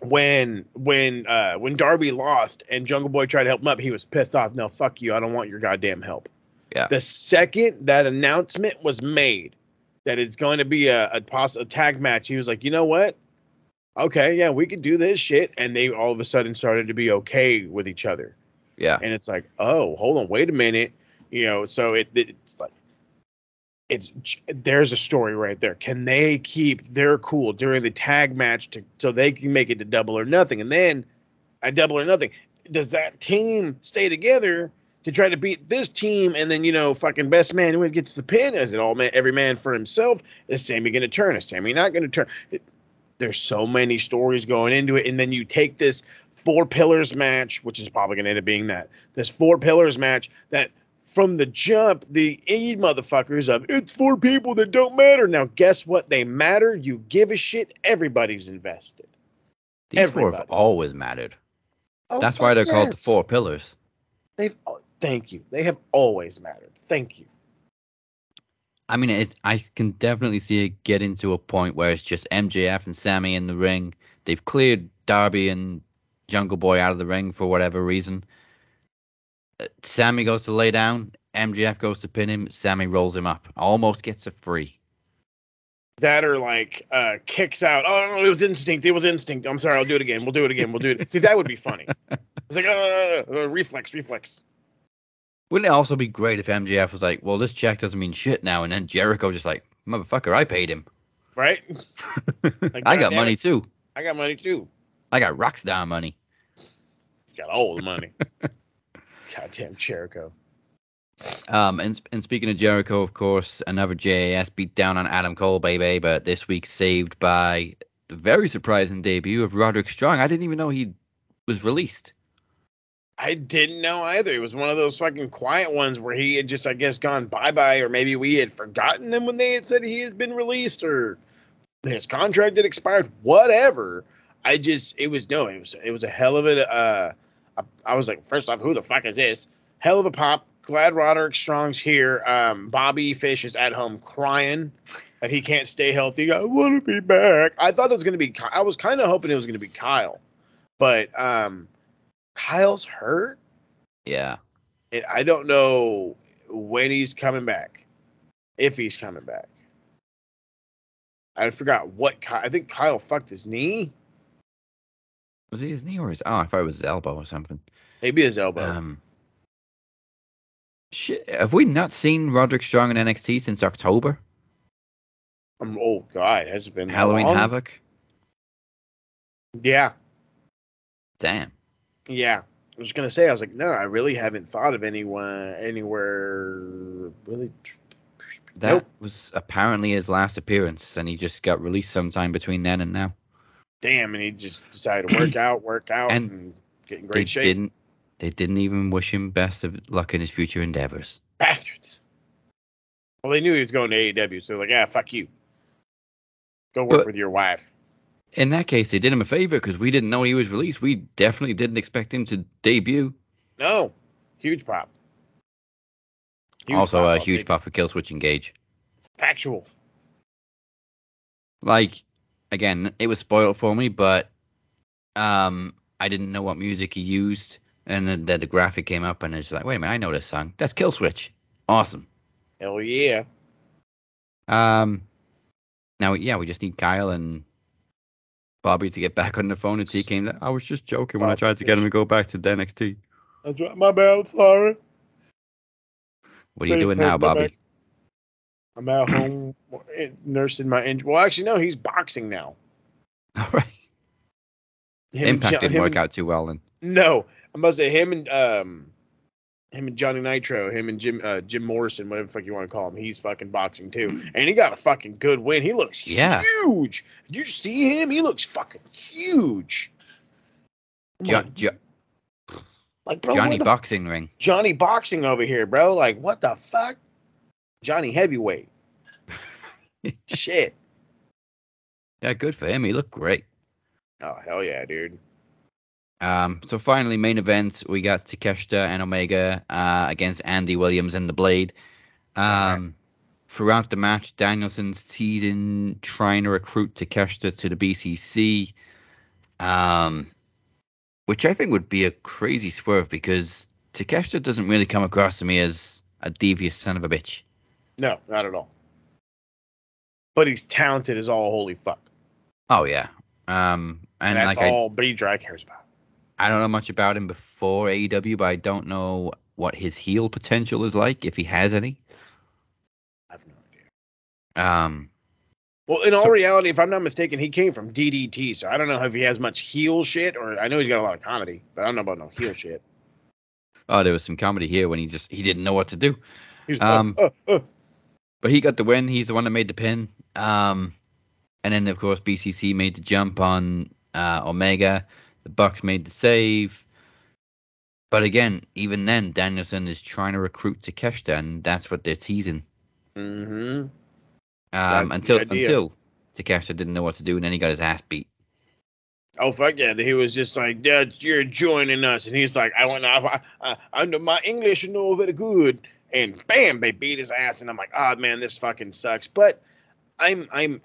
when when uh when Darby lost and Jungle Boy tried to help him up, he was pissed off. No, fuck you. I don't want your goddamn help. Yeah. The second that announcement was made that it's going to be a a, poss- a tag match, he was like, you know what? Okay, yeah, we could do this shit. And they all of a sudden started to be okay with each other. Yeah. And it's like, oh, hold on, wait a minute. You know, so it, it's like it's there's a story right there. Can they keep their cool during the tag match to so they can make it to double or nothing? And then at double or nothing, does that team stay together to try to beat this team? And then you know, fucking best man who gets the pin? Is it all man, every man for himself? Is Sammy going to turn? Is Sammy not going to turn? It, there's so many stories going into it, and then you take this four pillars match, which is probably going to end up being that this four pillars match that from the jump, the E motherfuckers of it's for people that don't matter. Now, guess what? They matter. You give a shit. Everybody's invested. These four have always mattered. Oh, That's why they're fuck called the four pillars. They've. oh, thank you. They have always mattered. Thank you. I mean, it's, I can definitely see it getting to a point where it's just MJF and Sammy in the ring. They've cleared Darby and Jungle Boy out of the ring for whatever reason. Sammy goes to lay down. MJF goes to pin him. Sammy rolls him up. Almost gets a free. That or like uh, kicks out. Oh no, it was instinct. It was instinct. I'm sorry. I'll do it again. We'll do it again. We'll do it. See, that would be funny. It's like uh, uh, uh, reflex, reflex. Wouldn't it also be great if MJF was like, well, this check doesn't mean shit now? And then Jericho just like, motherfucker, I paid him. Right? Like, I got money it. too. I got money too. I got Rockstar money. He's got all the money. Goddamn Jericho. Um, and and speaking of Jericho, of course, another JAS beat down on Adam Cole, baby. But this week saved by the very surprising debut of Roderick Strong. I didn't even know he was released. I didn't know either. It was one of those fucking quiet ones where he had just, I guess, gone bye bye, or maybe we had forgotten them when they had said he had been released, or his contract had expired. Whatever. I just, it was no, it was, it was a hell of a. Uh, I, I was like, first off, who the fuck is this? Hell of a pop. Glad Roderick Strong's here. Um, Bobby Fish is at home crying that he can't stay healthy. I want to be back. I thought it was going to be. I was kind of hoping it was going to be Kyle, but um, Kyle's hurt. Yeah, And I don't know when he's coming back, if he's coming back. I forgot what Kyle. I think Kyle fucked his knee, was it his knee or his? Oh, I thought it was his elbow or something. maybe his elbow. Um, shit, have we not seen Roderick Strong in NXT since October? Um, oh God, has it been Halloween long? Havoc. Yeah, Damn. yeah. I was gonna say, I was like, no, I really haven't thought of anyone anywhere really. That Nope. was apparently his last appearance, and he just got released sometime between then and now. Damn, and he just decided to work out, work out, And and, get in they great shape. didn't. They didn't even wish him best of luck in his future endeavors. Bastards. Well, they knew he was going to AEW, so they're like, yeah, fuck you. Go work But- with your wife. In that case, they did him a favor because we didn't know he was released. We definitely didn't expect him to debut. No, huge pop. Huge also, pop, a huge pop for Killswitch Engage. Factual. Like, again, it was spoiled for me, but um, I didn't know what music he used. And then, then the graphic came up, and it's like, wait a minute, I know this song. That's Kill Switch. Awesome. Hell yeah. Um, now, yeah, we just need Kyle and Bobby to get back on the phone and see came. I was just joking when I tried to get him to go back to NXT. That's right. My bad. Sorry. What are you Please doing now. Bobby? I'm at home nursing my injury. Well, actually, no, he's boxing now. All right. Him Impact didn't him work out too well then. No, I must say him and um, him and Johnny Nitro, him and Jim uh, Jim Morrison, whatever the fuck you want to call him. He's fucking boxing too, and he got a fucking good win. He looks Yeah. huge. You see him? He looks fucking huge. Jo- like, Jo- like, bro, Johnny the boxing ring. Johnny boxing over here, bro. Like, what the fuck? Johnny heavyweight. Shit. Yeah, good for him. He looked great. Oh hell yeah, dude. Um, so finally, main event, we got Takeshita and Omega uh, against Andy Williams and the Blade. Um, throughout the match, Danielson's teasing, trying to recruit Takeshita to the BCC, um, which I think would be a crazy swerve because Takeshita doesn't really come across to me as a devious son of a bitch. No, not at all. But he's talented as all holy fuck. Oh yeah, um, and And that's like I, all B Dry cares about. I don't know much about him before AEW, but I don't know what his heel potential is like if he has any. I have no idea. Um, Well, in all So- reality, if I'm not mistaken, he came from DDT, so I don't know if he has much heel shit, or I know he's got a lot of comedy, but I don't know about no heel shit. oh, there was some comedy here when he just he didn't know what to do, He's, Um, uh, uh, uh. But he got the win. He's the one that made the pin. Um, and then of course BCC made the jump on uh, Omega. The Bucks made the save. But again, even then, Danielson is trying to recruit Takeshita, and that's what they're teasing. Mm-hmm. Um, until until Takeshita didn't know what to do, and then he got his ass beat. Oh fuck yeah! He was just like, "Yeah, you're joining us," and he's like, "I want, I, I, I know my English is no very good," and bam, they beat his ass, and I'm like, "Oh man, this fucking sucks." But I'm, I'm,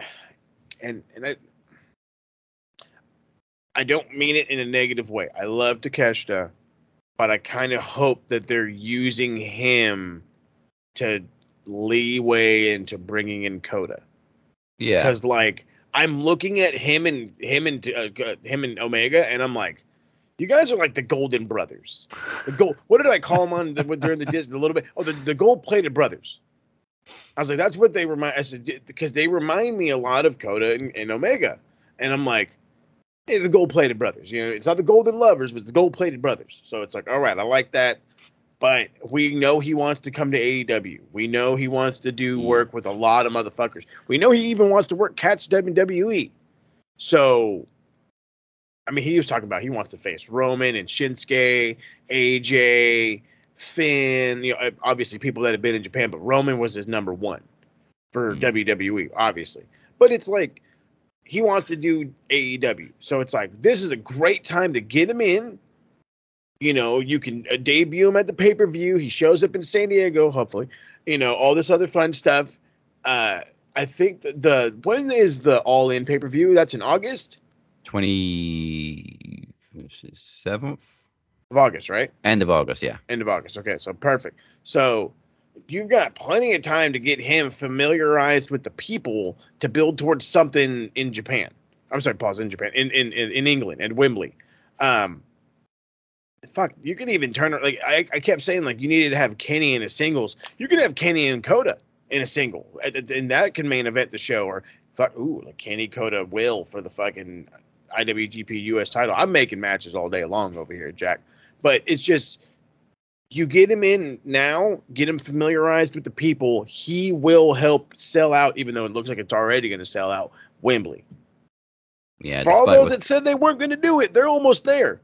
and and I, I don't mean it in a negative way. I love Takeshita, but I kind of hope that they're using him to leeway into bringing in Okada Yeah, because like I'm looking at him and him and uh, him and Omega, and I'm like, you guys are like the Golden Brothers. The gold. What did I call them on the, during the dis- a little bit? Oh, the, the gold plated brothers. I was like, that's what they remind. I said because they remind me a lot of Okada and, and Omega, and I'm like, hey, the gold plated brothers. You know, it's not the Golden Lovers, but it's the gold plated brothers. So it's like, all right, I like that. But we know he wants to come to AEW. We know he wants to do Mm. work with a lot of motherfuckers. We know he even wants to work Cat's WWE. So, I mean, he was talking about he wants to face Roman and Shinsuke, AJ, Finn. You know, obviously people that have been in Japan, but Roman was his number one for Mm. WWE, obviously. But it's like he wants to do AEW. So it's like this is a great time to get him in. You know, you can uh, debut him at the pay per view. He shows up in San Diego, hopefully. You know, all this other fun stuff. Uh, I think the, the when is the All In pay per view? That's in August twenty seventh, of August, right? end of August. Yeah, End of August. Okay, so perfect. So you've got plenty of time to get him familiarized with the people to build towards something in Japan. I'm sorry, pause in Japan, in in in, England at Wembley. Um, fuck, you could even turn like I, I kept saying like you needed to have Kenny in a singles. You could have Kenny and Okada in a single, and- and that can main event the show. Or fuck, ooh, like Kenny Okada will for the fucking IWGP US title. I'm making matches all day long over here, Jack. But it's just you get him in now, get him familiarized with the people. He will help sell out, even though it looks like it's already going to sell out Wembley. yeah. For all those what- that said they weren't going to do it, they're almost there.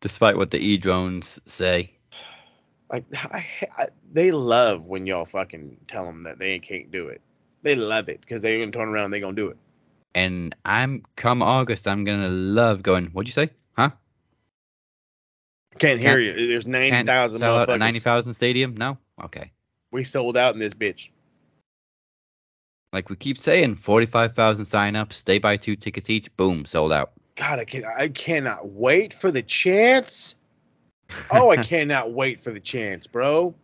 despite what the e drones say. Like I, I, they love when y'all fucking tell them that they can't do it. They love it because they're gonna turn around, and they gonna do it. And I'm come August, I'm gonna love going. What'd you say? Huh? Can't hear Can't- you. There's ninety thousand. Sell out a ninety thousand stadium? No. Okay. we sold out in this bitch. Like we keep saying, forty five thousand signups. They buy two tickets each. Boom, sold out. God, I can I cannot wait for the chance Oh, I cannot wait for the chance, bro.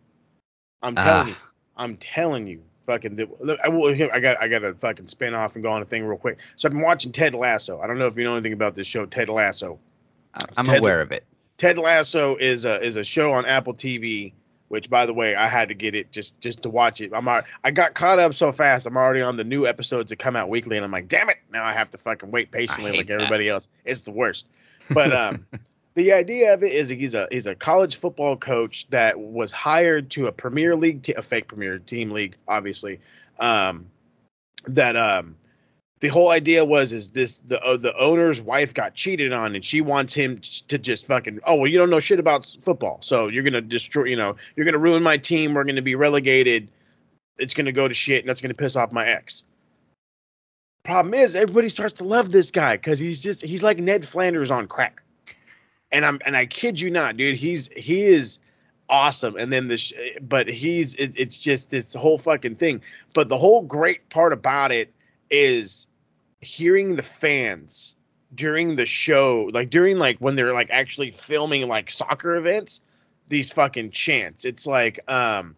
I'm telling Ah. you. I'm telling you. Fucking the, look, I, will- I got I got to fucking spin off and go on a thing real quick. So I've been watching Ted Lasso. I don't know if you know anything about this show, Ted Lasso. I'm Ted- aware of it. Ted Lasso is a is a show on Apple TV, which by the way, I had to get it just just to watch it. I'm al- I got caught up so fast. I'm already on the new episodes that come out weekly, and I'm like, damn it! Now I have to fucking wait patiently like that. everybody else. It's the worst. But um, the idea of it is he's a he's a college football coach that was hired to a Premier League, te- a fake Premier Team league, obviously. Um, that um, the whole idea was is this the uh, the owner's wife got cheated on and she wants him to just fucking oh well you don't know shit about football so you're gonna destroy you know you're gonna ruin my team we're gonna be relegated it's gonna go to shit and that's gonna piss off my ex problem is everybody starts to love this guy because he's just he's like ned flanders on crack and i'm and i kid you not dude he's he is awesome and then this but he's it, it's just this whole fucking thing but the whole great part about it is hearing the fans during the show, like during like when they're like actually filming like soccer events, these fucking chants. It's like um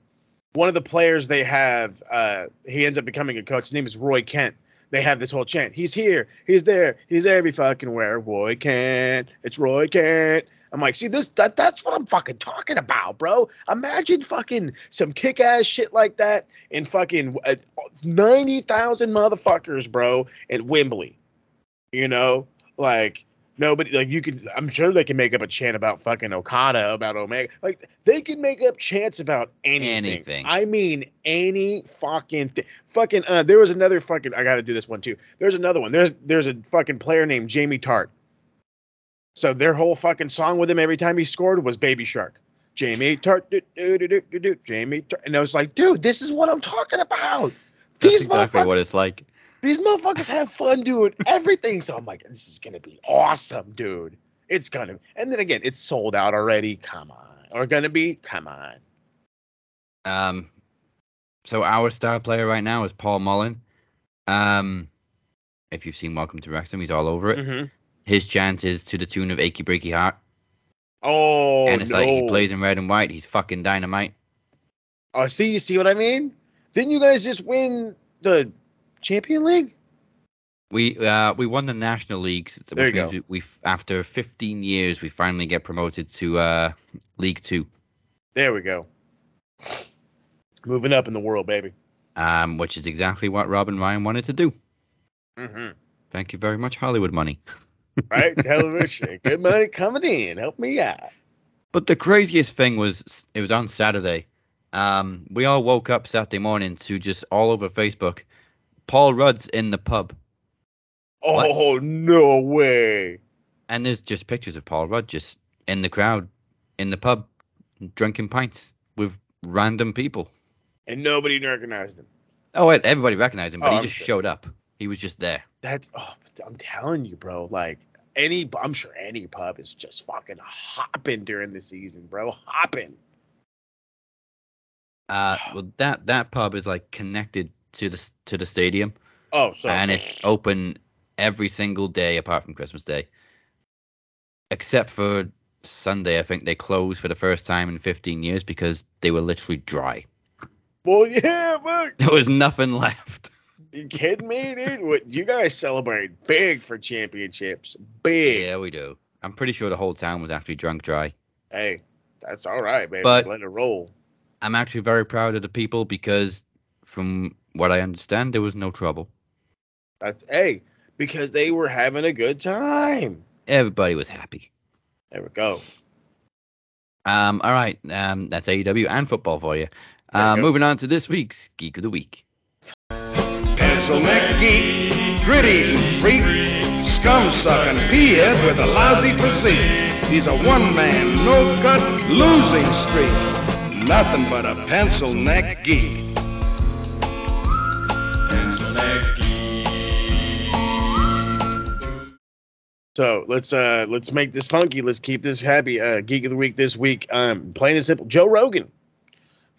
one of the players they have, uh, he ends up becoming a coach. His name is Roy Kent. They have this whole chant. He's here, he's there, he's every fucking where. Roy Kent, it's Roy Kent. I'm like, see this that that's what I'm fucking talking about, bro. Imagine fucking some kick ass shit like that in fucking uh, ninety thousand motherfuckers, bro, at Wembley. You know, like nobody, like you could. I'm sure they can make up a chant about fucking Okada, about Omega. Like they can make up chants about anything. Anything. I mean, any fucking thing. Fucking. Uh, there was another fucking. I got to do this one too. There's another one. There's there's a fucking player named Jamie Tartt. So their whole fucking song with him every time he scored was Baby Shark. Jamie Tartt, do, do, do, do, do, do, Jamie Tartt. And I was like, dude, this is what I'm talking about. That's These exactly what it's like. These motherfuckers have fun doing everything. So I'm like, this is gonna be awesome, dude. It's gonna. And then again, it's sold out already. Come on, or gonna be. Come on. Um, so our star player right now is Paul Mullin. Um, if you've seen Welcome to Wrexham, he's all over it. Mm-hmm. His chant is to the tune of "Achy Breaky Heart," Oh and it's no! like he plays in red and white. He's fucking dynamite. Oh, see, you see what I mean? Didn't you guys just win the Champion League? We uh we won the national leagues, There you we we after 15 years we finally get promoted to uh League Two, There we go. Moving up in the world, baby. um, which is exactly what Rob and Ryan wanted to do. Mm-hmm. Thank you very much, Hollywood money. Right? Television. Good money coming in. Help me out. But the craziest thing was it was on Saturday. Um, we all woke up Saturday morning to just all over Facebook. Paul Rudd's in the pub, What? Oh, no way. and there's just pictures of Paul Rudd just in the crowd, in the pub, drinking pints with random people. And nobody recognized him. Oh, wait, everybody recognized him, but Oh, he I'm just sure. showed up. He was just there. That's, oh, I'm telling you, bro. Like, any, I'm sure any pub is just fucking hopping during the season, bro. Hopping. Uh, well, that that pub is like connected to the to the stadium, Oh, so. and it's open every single day apart from Christmas Day, except for Sunday. I think they closed for the first time in 15 years because they were literally dry. Well, yeah, look. There was nothing left. You kidding me, dude? What you guys celebrate big for championships? Big. Yeah, we do. I'm pretty sure the whole town was actually drunk dry. Hey, that's all right, man. But- Let it roll. I'm actually very proud of the people because, from what I understand, there was no trouble. That's hey, because they were having a good time. Everybody was happy. There we go. Um, all right, um, that's AEW and football for you. There you Uh, moving on to this week's Geek of the Week. Pencil neck geek, grit eating freak, scum sucking peahead with a lousy physique. He's a one man, no cut, losing streak. Nothing but a pencil neck geek. So let's uh let's make this funky. Let's keep this happy. Uh, Geek of the week this week. Um, plain and simple. Joe Rogan.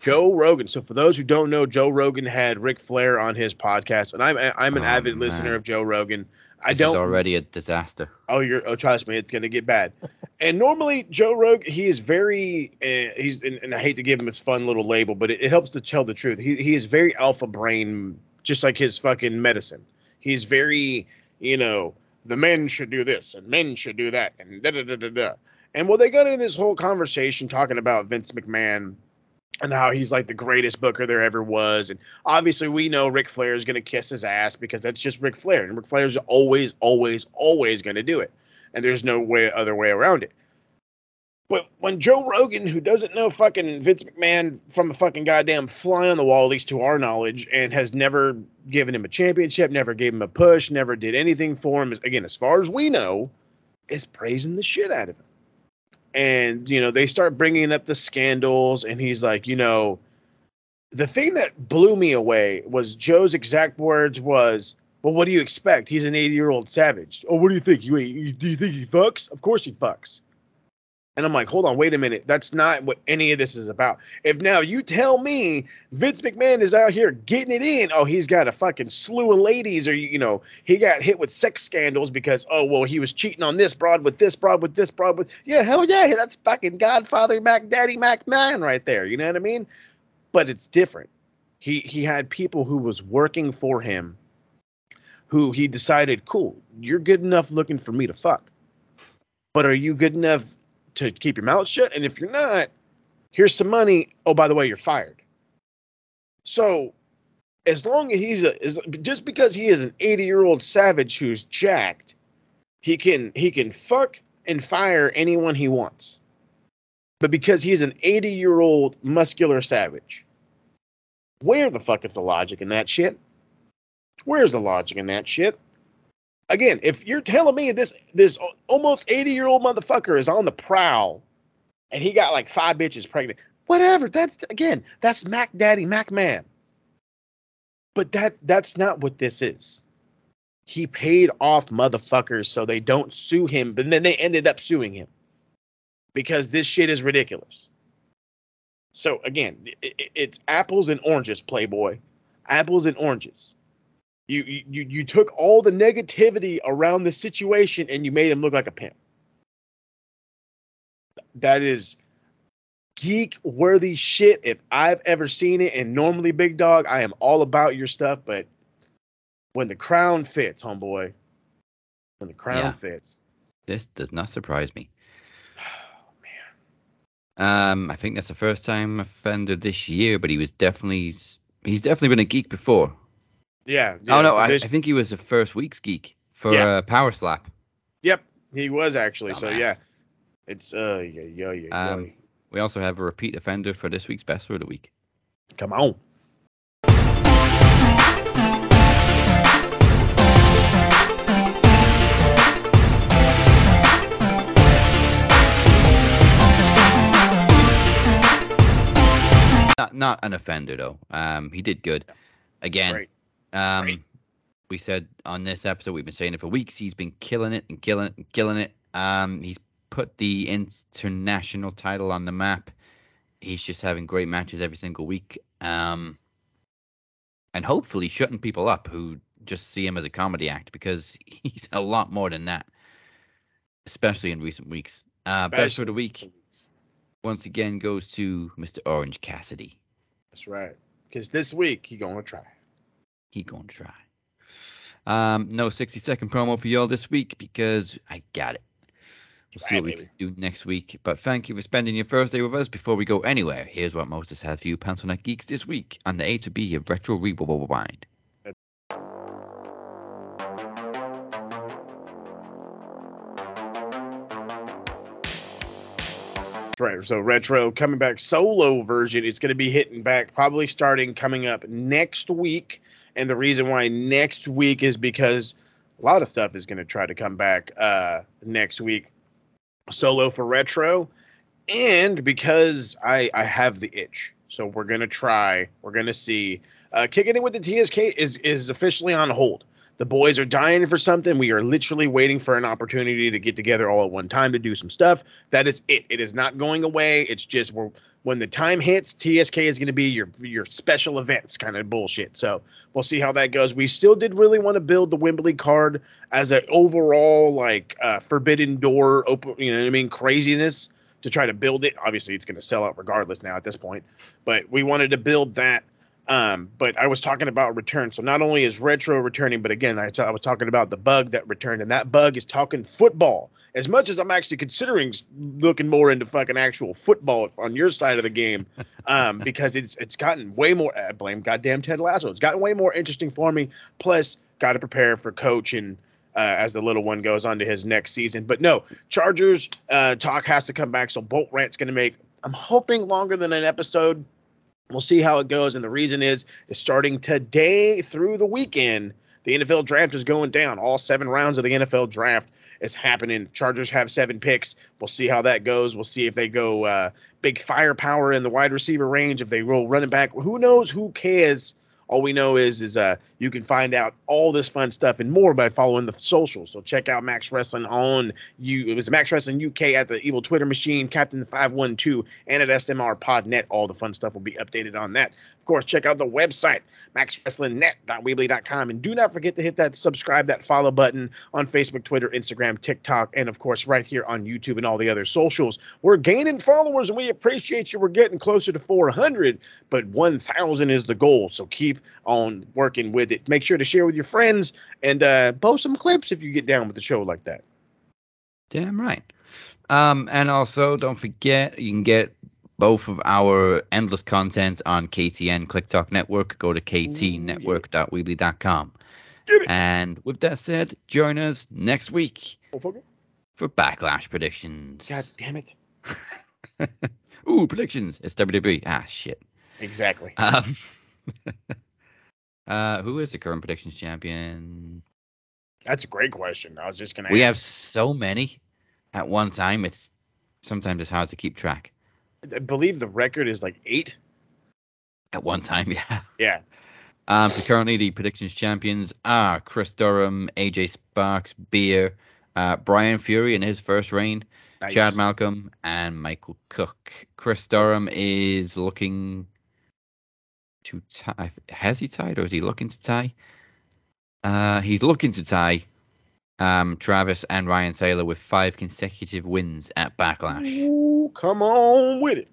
Joe Rogan. So for those who don't know, Joe Rogan had Ric Flair on his podcast, and I'm I'm an Oh, avid listener of Joe Rogan. I This don't already a disaster. Oh, you're. Oh, trust me, it's gonna get bad. and normally, Joe Rogan, he is very. Uh, he's, and, and I hate to give him his fun little label, but it, it helps to tell the truth. He he is very alpha brain, just like his fucking medicine. He's very, you know, the men should do this and men should do that and da da da da da. And well, they got into this whole conversation talking about Vince McMahon and how he's like the greatest booker there ever was. And obviously, we know Ric Flair is going to kiss his ass because that's just Ric Flair. And Ric Flair's always, always, always going to do it. And there's no way other way around it. But when Joe Rogan, who doesn't know fucking Vince McMahon from a fucking goddamn fly on the wall, at least to our knowledge, and has never given him a championship, never gave him a push, never did anything for him, again, as far as we know, is praising the shit out of him. And you know they start bringing up the scandals and he's like you know the thing that blew me away was joe's exact words was well what do you expect? He's an 80 year old savage. Oh what do you think? You, you do you think he fucks? Of course he fucks and i'm like hold on wait a minute. That's not what any of this is about. If now you tell me vince mcmahon is out here getting it in oh he's got a fucking slew of ladies or you know he got hit with sex scandals because oh well he was cheating on this broad with this broad with this broad with yeah hell yeah that's fucking godfather mac daddy mac man right there you know what i mean? But it's different. He he had people who was working for him who he decided cool you're good enough looking for me to fuck. But are you good enough to keep your mouth shut and if you're not here's some money. Oh by the way you're fired. So as long as he's a is just because he is an 80 year old savage who's jacked he can he can fuck and fire anyone he wants. But because he's an 80 year old muscular savage where the fuck is the logic in that shit? Where's the logic in that shit again if you're telling me this this almost 80 year old motherfucker is on the prowl and he got like five bitches pregnant whatever that's again that's mac daddy mac man but that that's not what this is. He paid off motherfuckers so they don't sue him, but then they ended up suing him because this shit is ridiculous. So again, i- i- it's apples and oranges, Playboy. Apples and oranges. You you you took all the negativity around the situation and you made him look like a pimp. That is geek worthy shit if I've ever seen it. And normally, Big Dog, I am all about your stuff, but when the crown fits, homeboy, when the crown Yeah. fits, This does not surprise me. Um, I think that's the first time offender this year, but he was definitely he's definitely been a geek before. Yeah. oh no, I, I think he was the first week's geek for Yeah. uh, Power Slap. yep, he was actually. So yeah, it's uh, yeah, yeah, yeah, Um, we also have a repeat offender for this week's best of the week. Come on. Not not an offender though. Um, he did good. Again. Um, Great. we said on this episode we've been saying it for weeks. He's been killing it and killing it and killing it. Um, he's put the international title on the map. He's just having great matches every single week. Um, and hopefully shutting people up who just see him as a comedy act because he's a lot more than that, especially in recent weeks. Uh, best for the week once again goes to Mr. Orange Cassidy. That's right. Because this week he gonna try. He gonna try. Um, no 60 second promo for y'all this week because I got it. We'll see Right, what we can do next week. But thank you for spending your Thursday with us. Before we go anywhere, here's what Moses has for you, Pencil Neck Geeks, this week on the A to B of Retro Rewind. Right. So retro coming back solo version. It's going to be hitting back probably starting coming up next week. And the reason why next week is because a lot of stuff is going to try to come back uh, next week. Solo for retro, and because I I have the itch. So we're gonna try. We're gonna see. Uh, kicking it with the TSK is is officially on hold. The boys are dying for something. We are literally waiting for an opportunity to get together all at one time to do some stuff. That is it. It is not going away. It's just we're when the time hits, TSK is going to be your your special events kind of bullshit. So we'll see how that goes. We still did really want to build the Wembley card as an overall like uh, forbidden door open. You know what I mean? Craziness to try to build it. Obviously, it's going to sell out regardless now at this point. But we wanted to build that. Um, but I was talking about return. So not only is retro returning, but again, I, t- I was talking about the bug that returned, and that bug is talking football. As much as I'm actually considering looking more into fucking actual football on your side of the game, um, because it's it's gotten way more. I blame goddamn Ted Lasso. It's gotten way more interesting for me. Plus, got to prepare for coach and uh, as the little one goes on to his next season. But no, Chargers uh, talk has to come back. So Bolt Rant's going to make. I'm hoping longer than an episode. We'll see how it goes. And the reason is, is starting today through the weekend, the NFL draft is going down. All seven rounds of the NFL draft is happening. Chargers have seven picks. We'll see how that goes. We'll see if they go uh, big firepower in the wide receiver range. If they roll running back, who knows? Who cares? All we know is is uh you can find out all this fun stuff and more by following the socials. So check out Max Wrestling on you. It was Max Wrestling UK at the Evil Twitter Machine, Captain Five One Two, and at SMR Podnet. All the fun stuff will be updated on that. Of course, check out the website maxwrestlingnet.weebly.com, and do not forget to hit that subscribe, that follow button on Facebook, Twitter, Instagram, TikTok, and of course right here on YouTube and all the other socials. We're gaining followers, and we appreciate you. We're getting closer to 400, but 1,000 is the goal. So keep on working with it. Make sure to share with your friends and uh, post some clips if you get down with the show like that. Damn right. Um, and also, don't forget, you can get both of our endless content on KTN Click Talk Network. Go to ktnetwork.weebly.com. And with that said, join us next week for Backlash predictions. God damn it. Ooh, predictions. It's WWE. Ah, shit. Exactly. Um, uh, who is the current predictions champion? That's a great question. I was just gonna. We have so many at one time. It's sometimes it's hard to keep track. I believe the record is like eight. At one time, yeah. Yeah. Um, so currently the predictions champions are Chris Durham, AJ Sparks, Beer, uh, Brian Fury in his first reign, Nice. Chad Malcolm, and Michael Cook. Chris Durham is looking to tie. Has he tied or is he looking to tie? Uh, he's looking to tie um, Travis and Ryan Saylor with five consecutive wins at Backlash. Ooh, come on with it.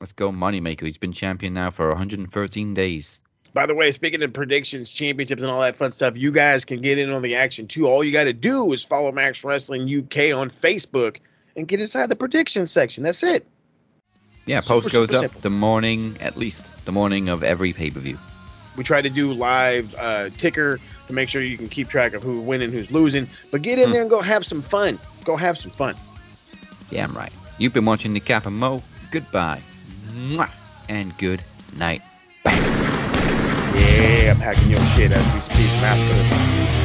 Let's go, Moneymaker. He's been champion now for 113 days. By the way, speaking of predictions, championships, and all that fun stuff, you guys can get in on the action too. All you got to do is follow Max Wrestling UK on Facebook and get inside the prediction section. That's it. Yeah, Super, post goes super up simple. the morning, at least the morning of every pay per view. We try to do live uh, ticker to make sure you can keep track of who's winning, who's losing. But get in Hmm. there and go have some fun. Go have some fun. Yeah, I'm right. You've been watching the Cap and Mo. Goodbye. Mwah. And good night. Bang. Yeah, I'm hacking your shit as we speak. Mask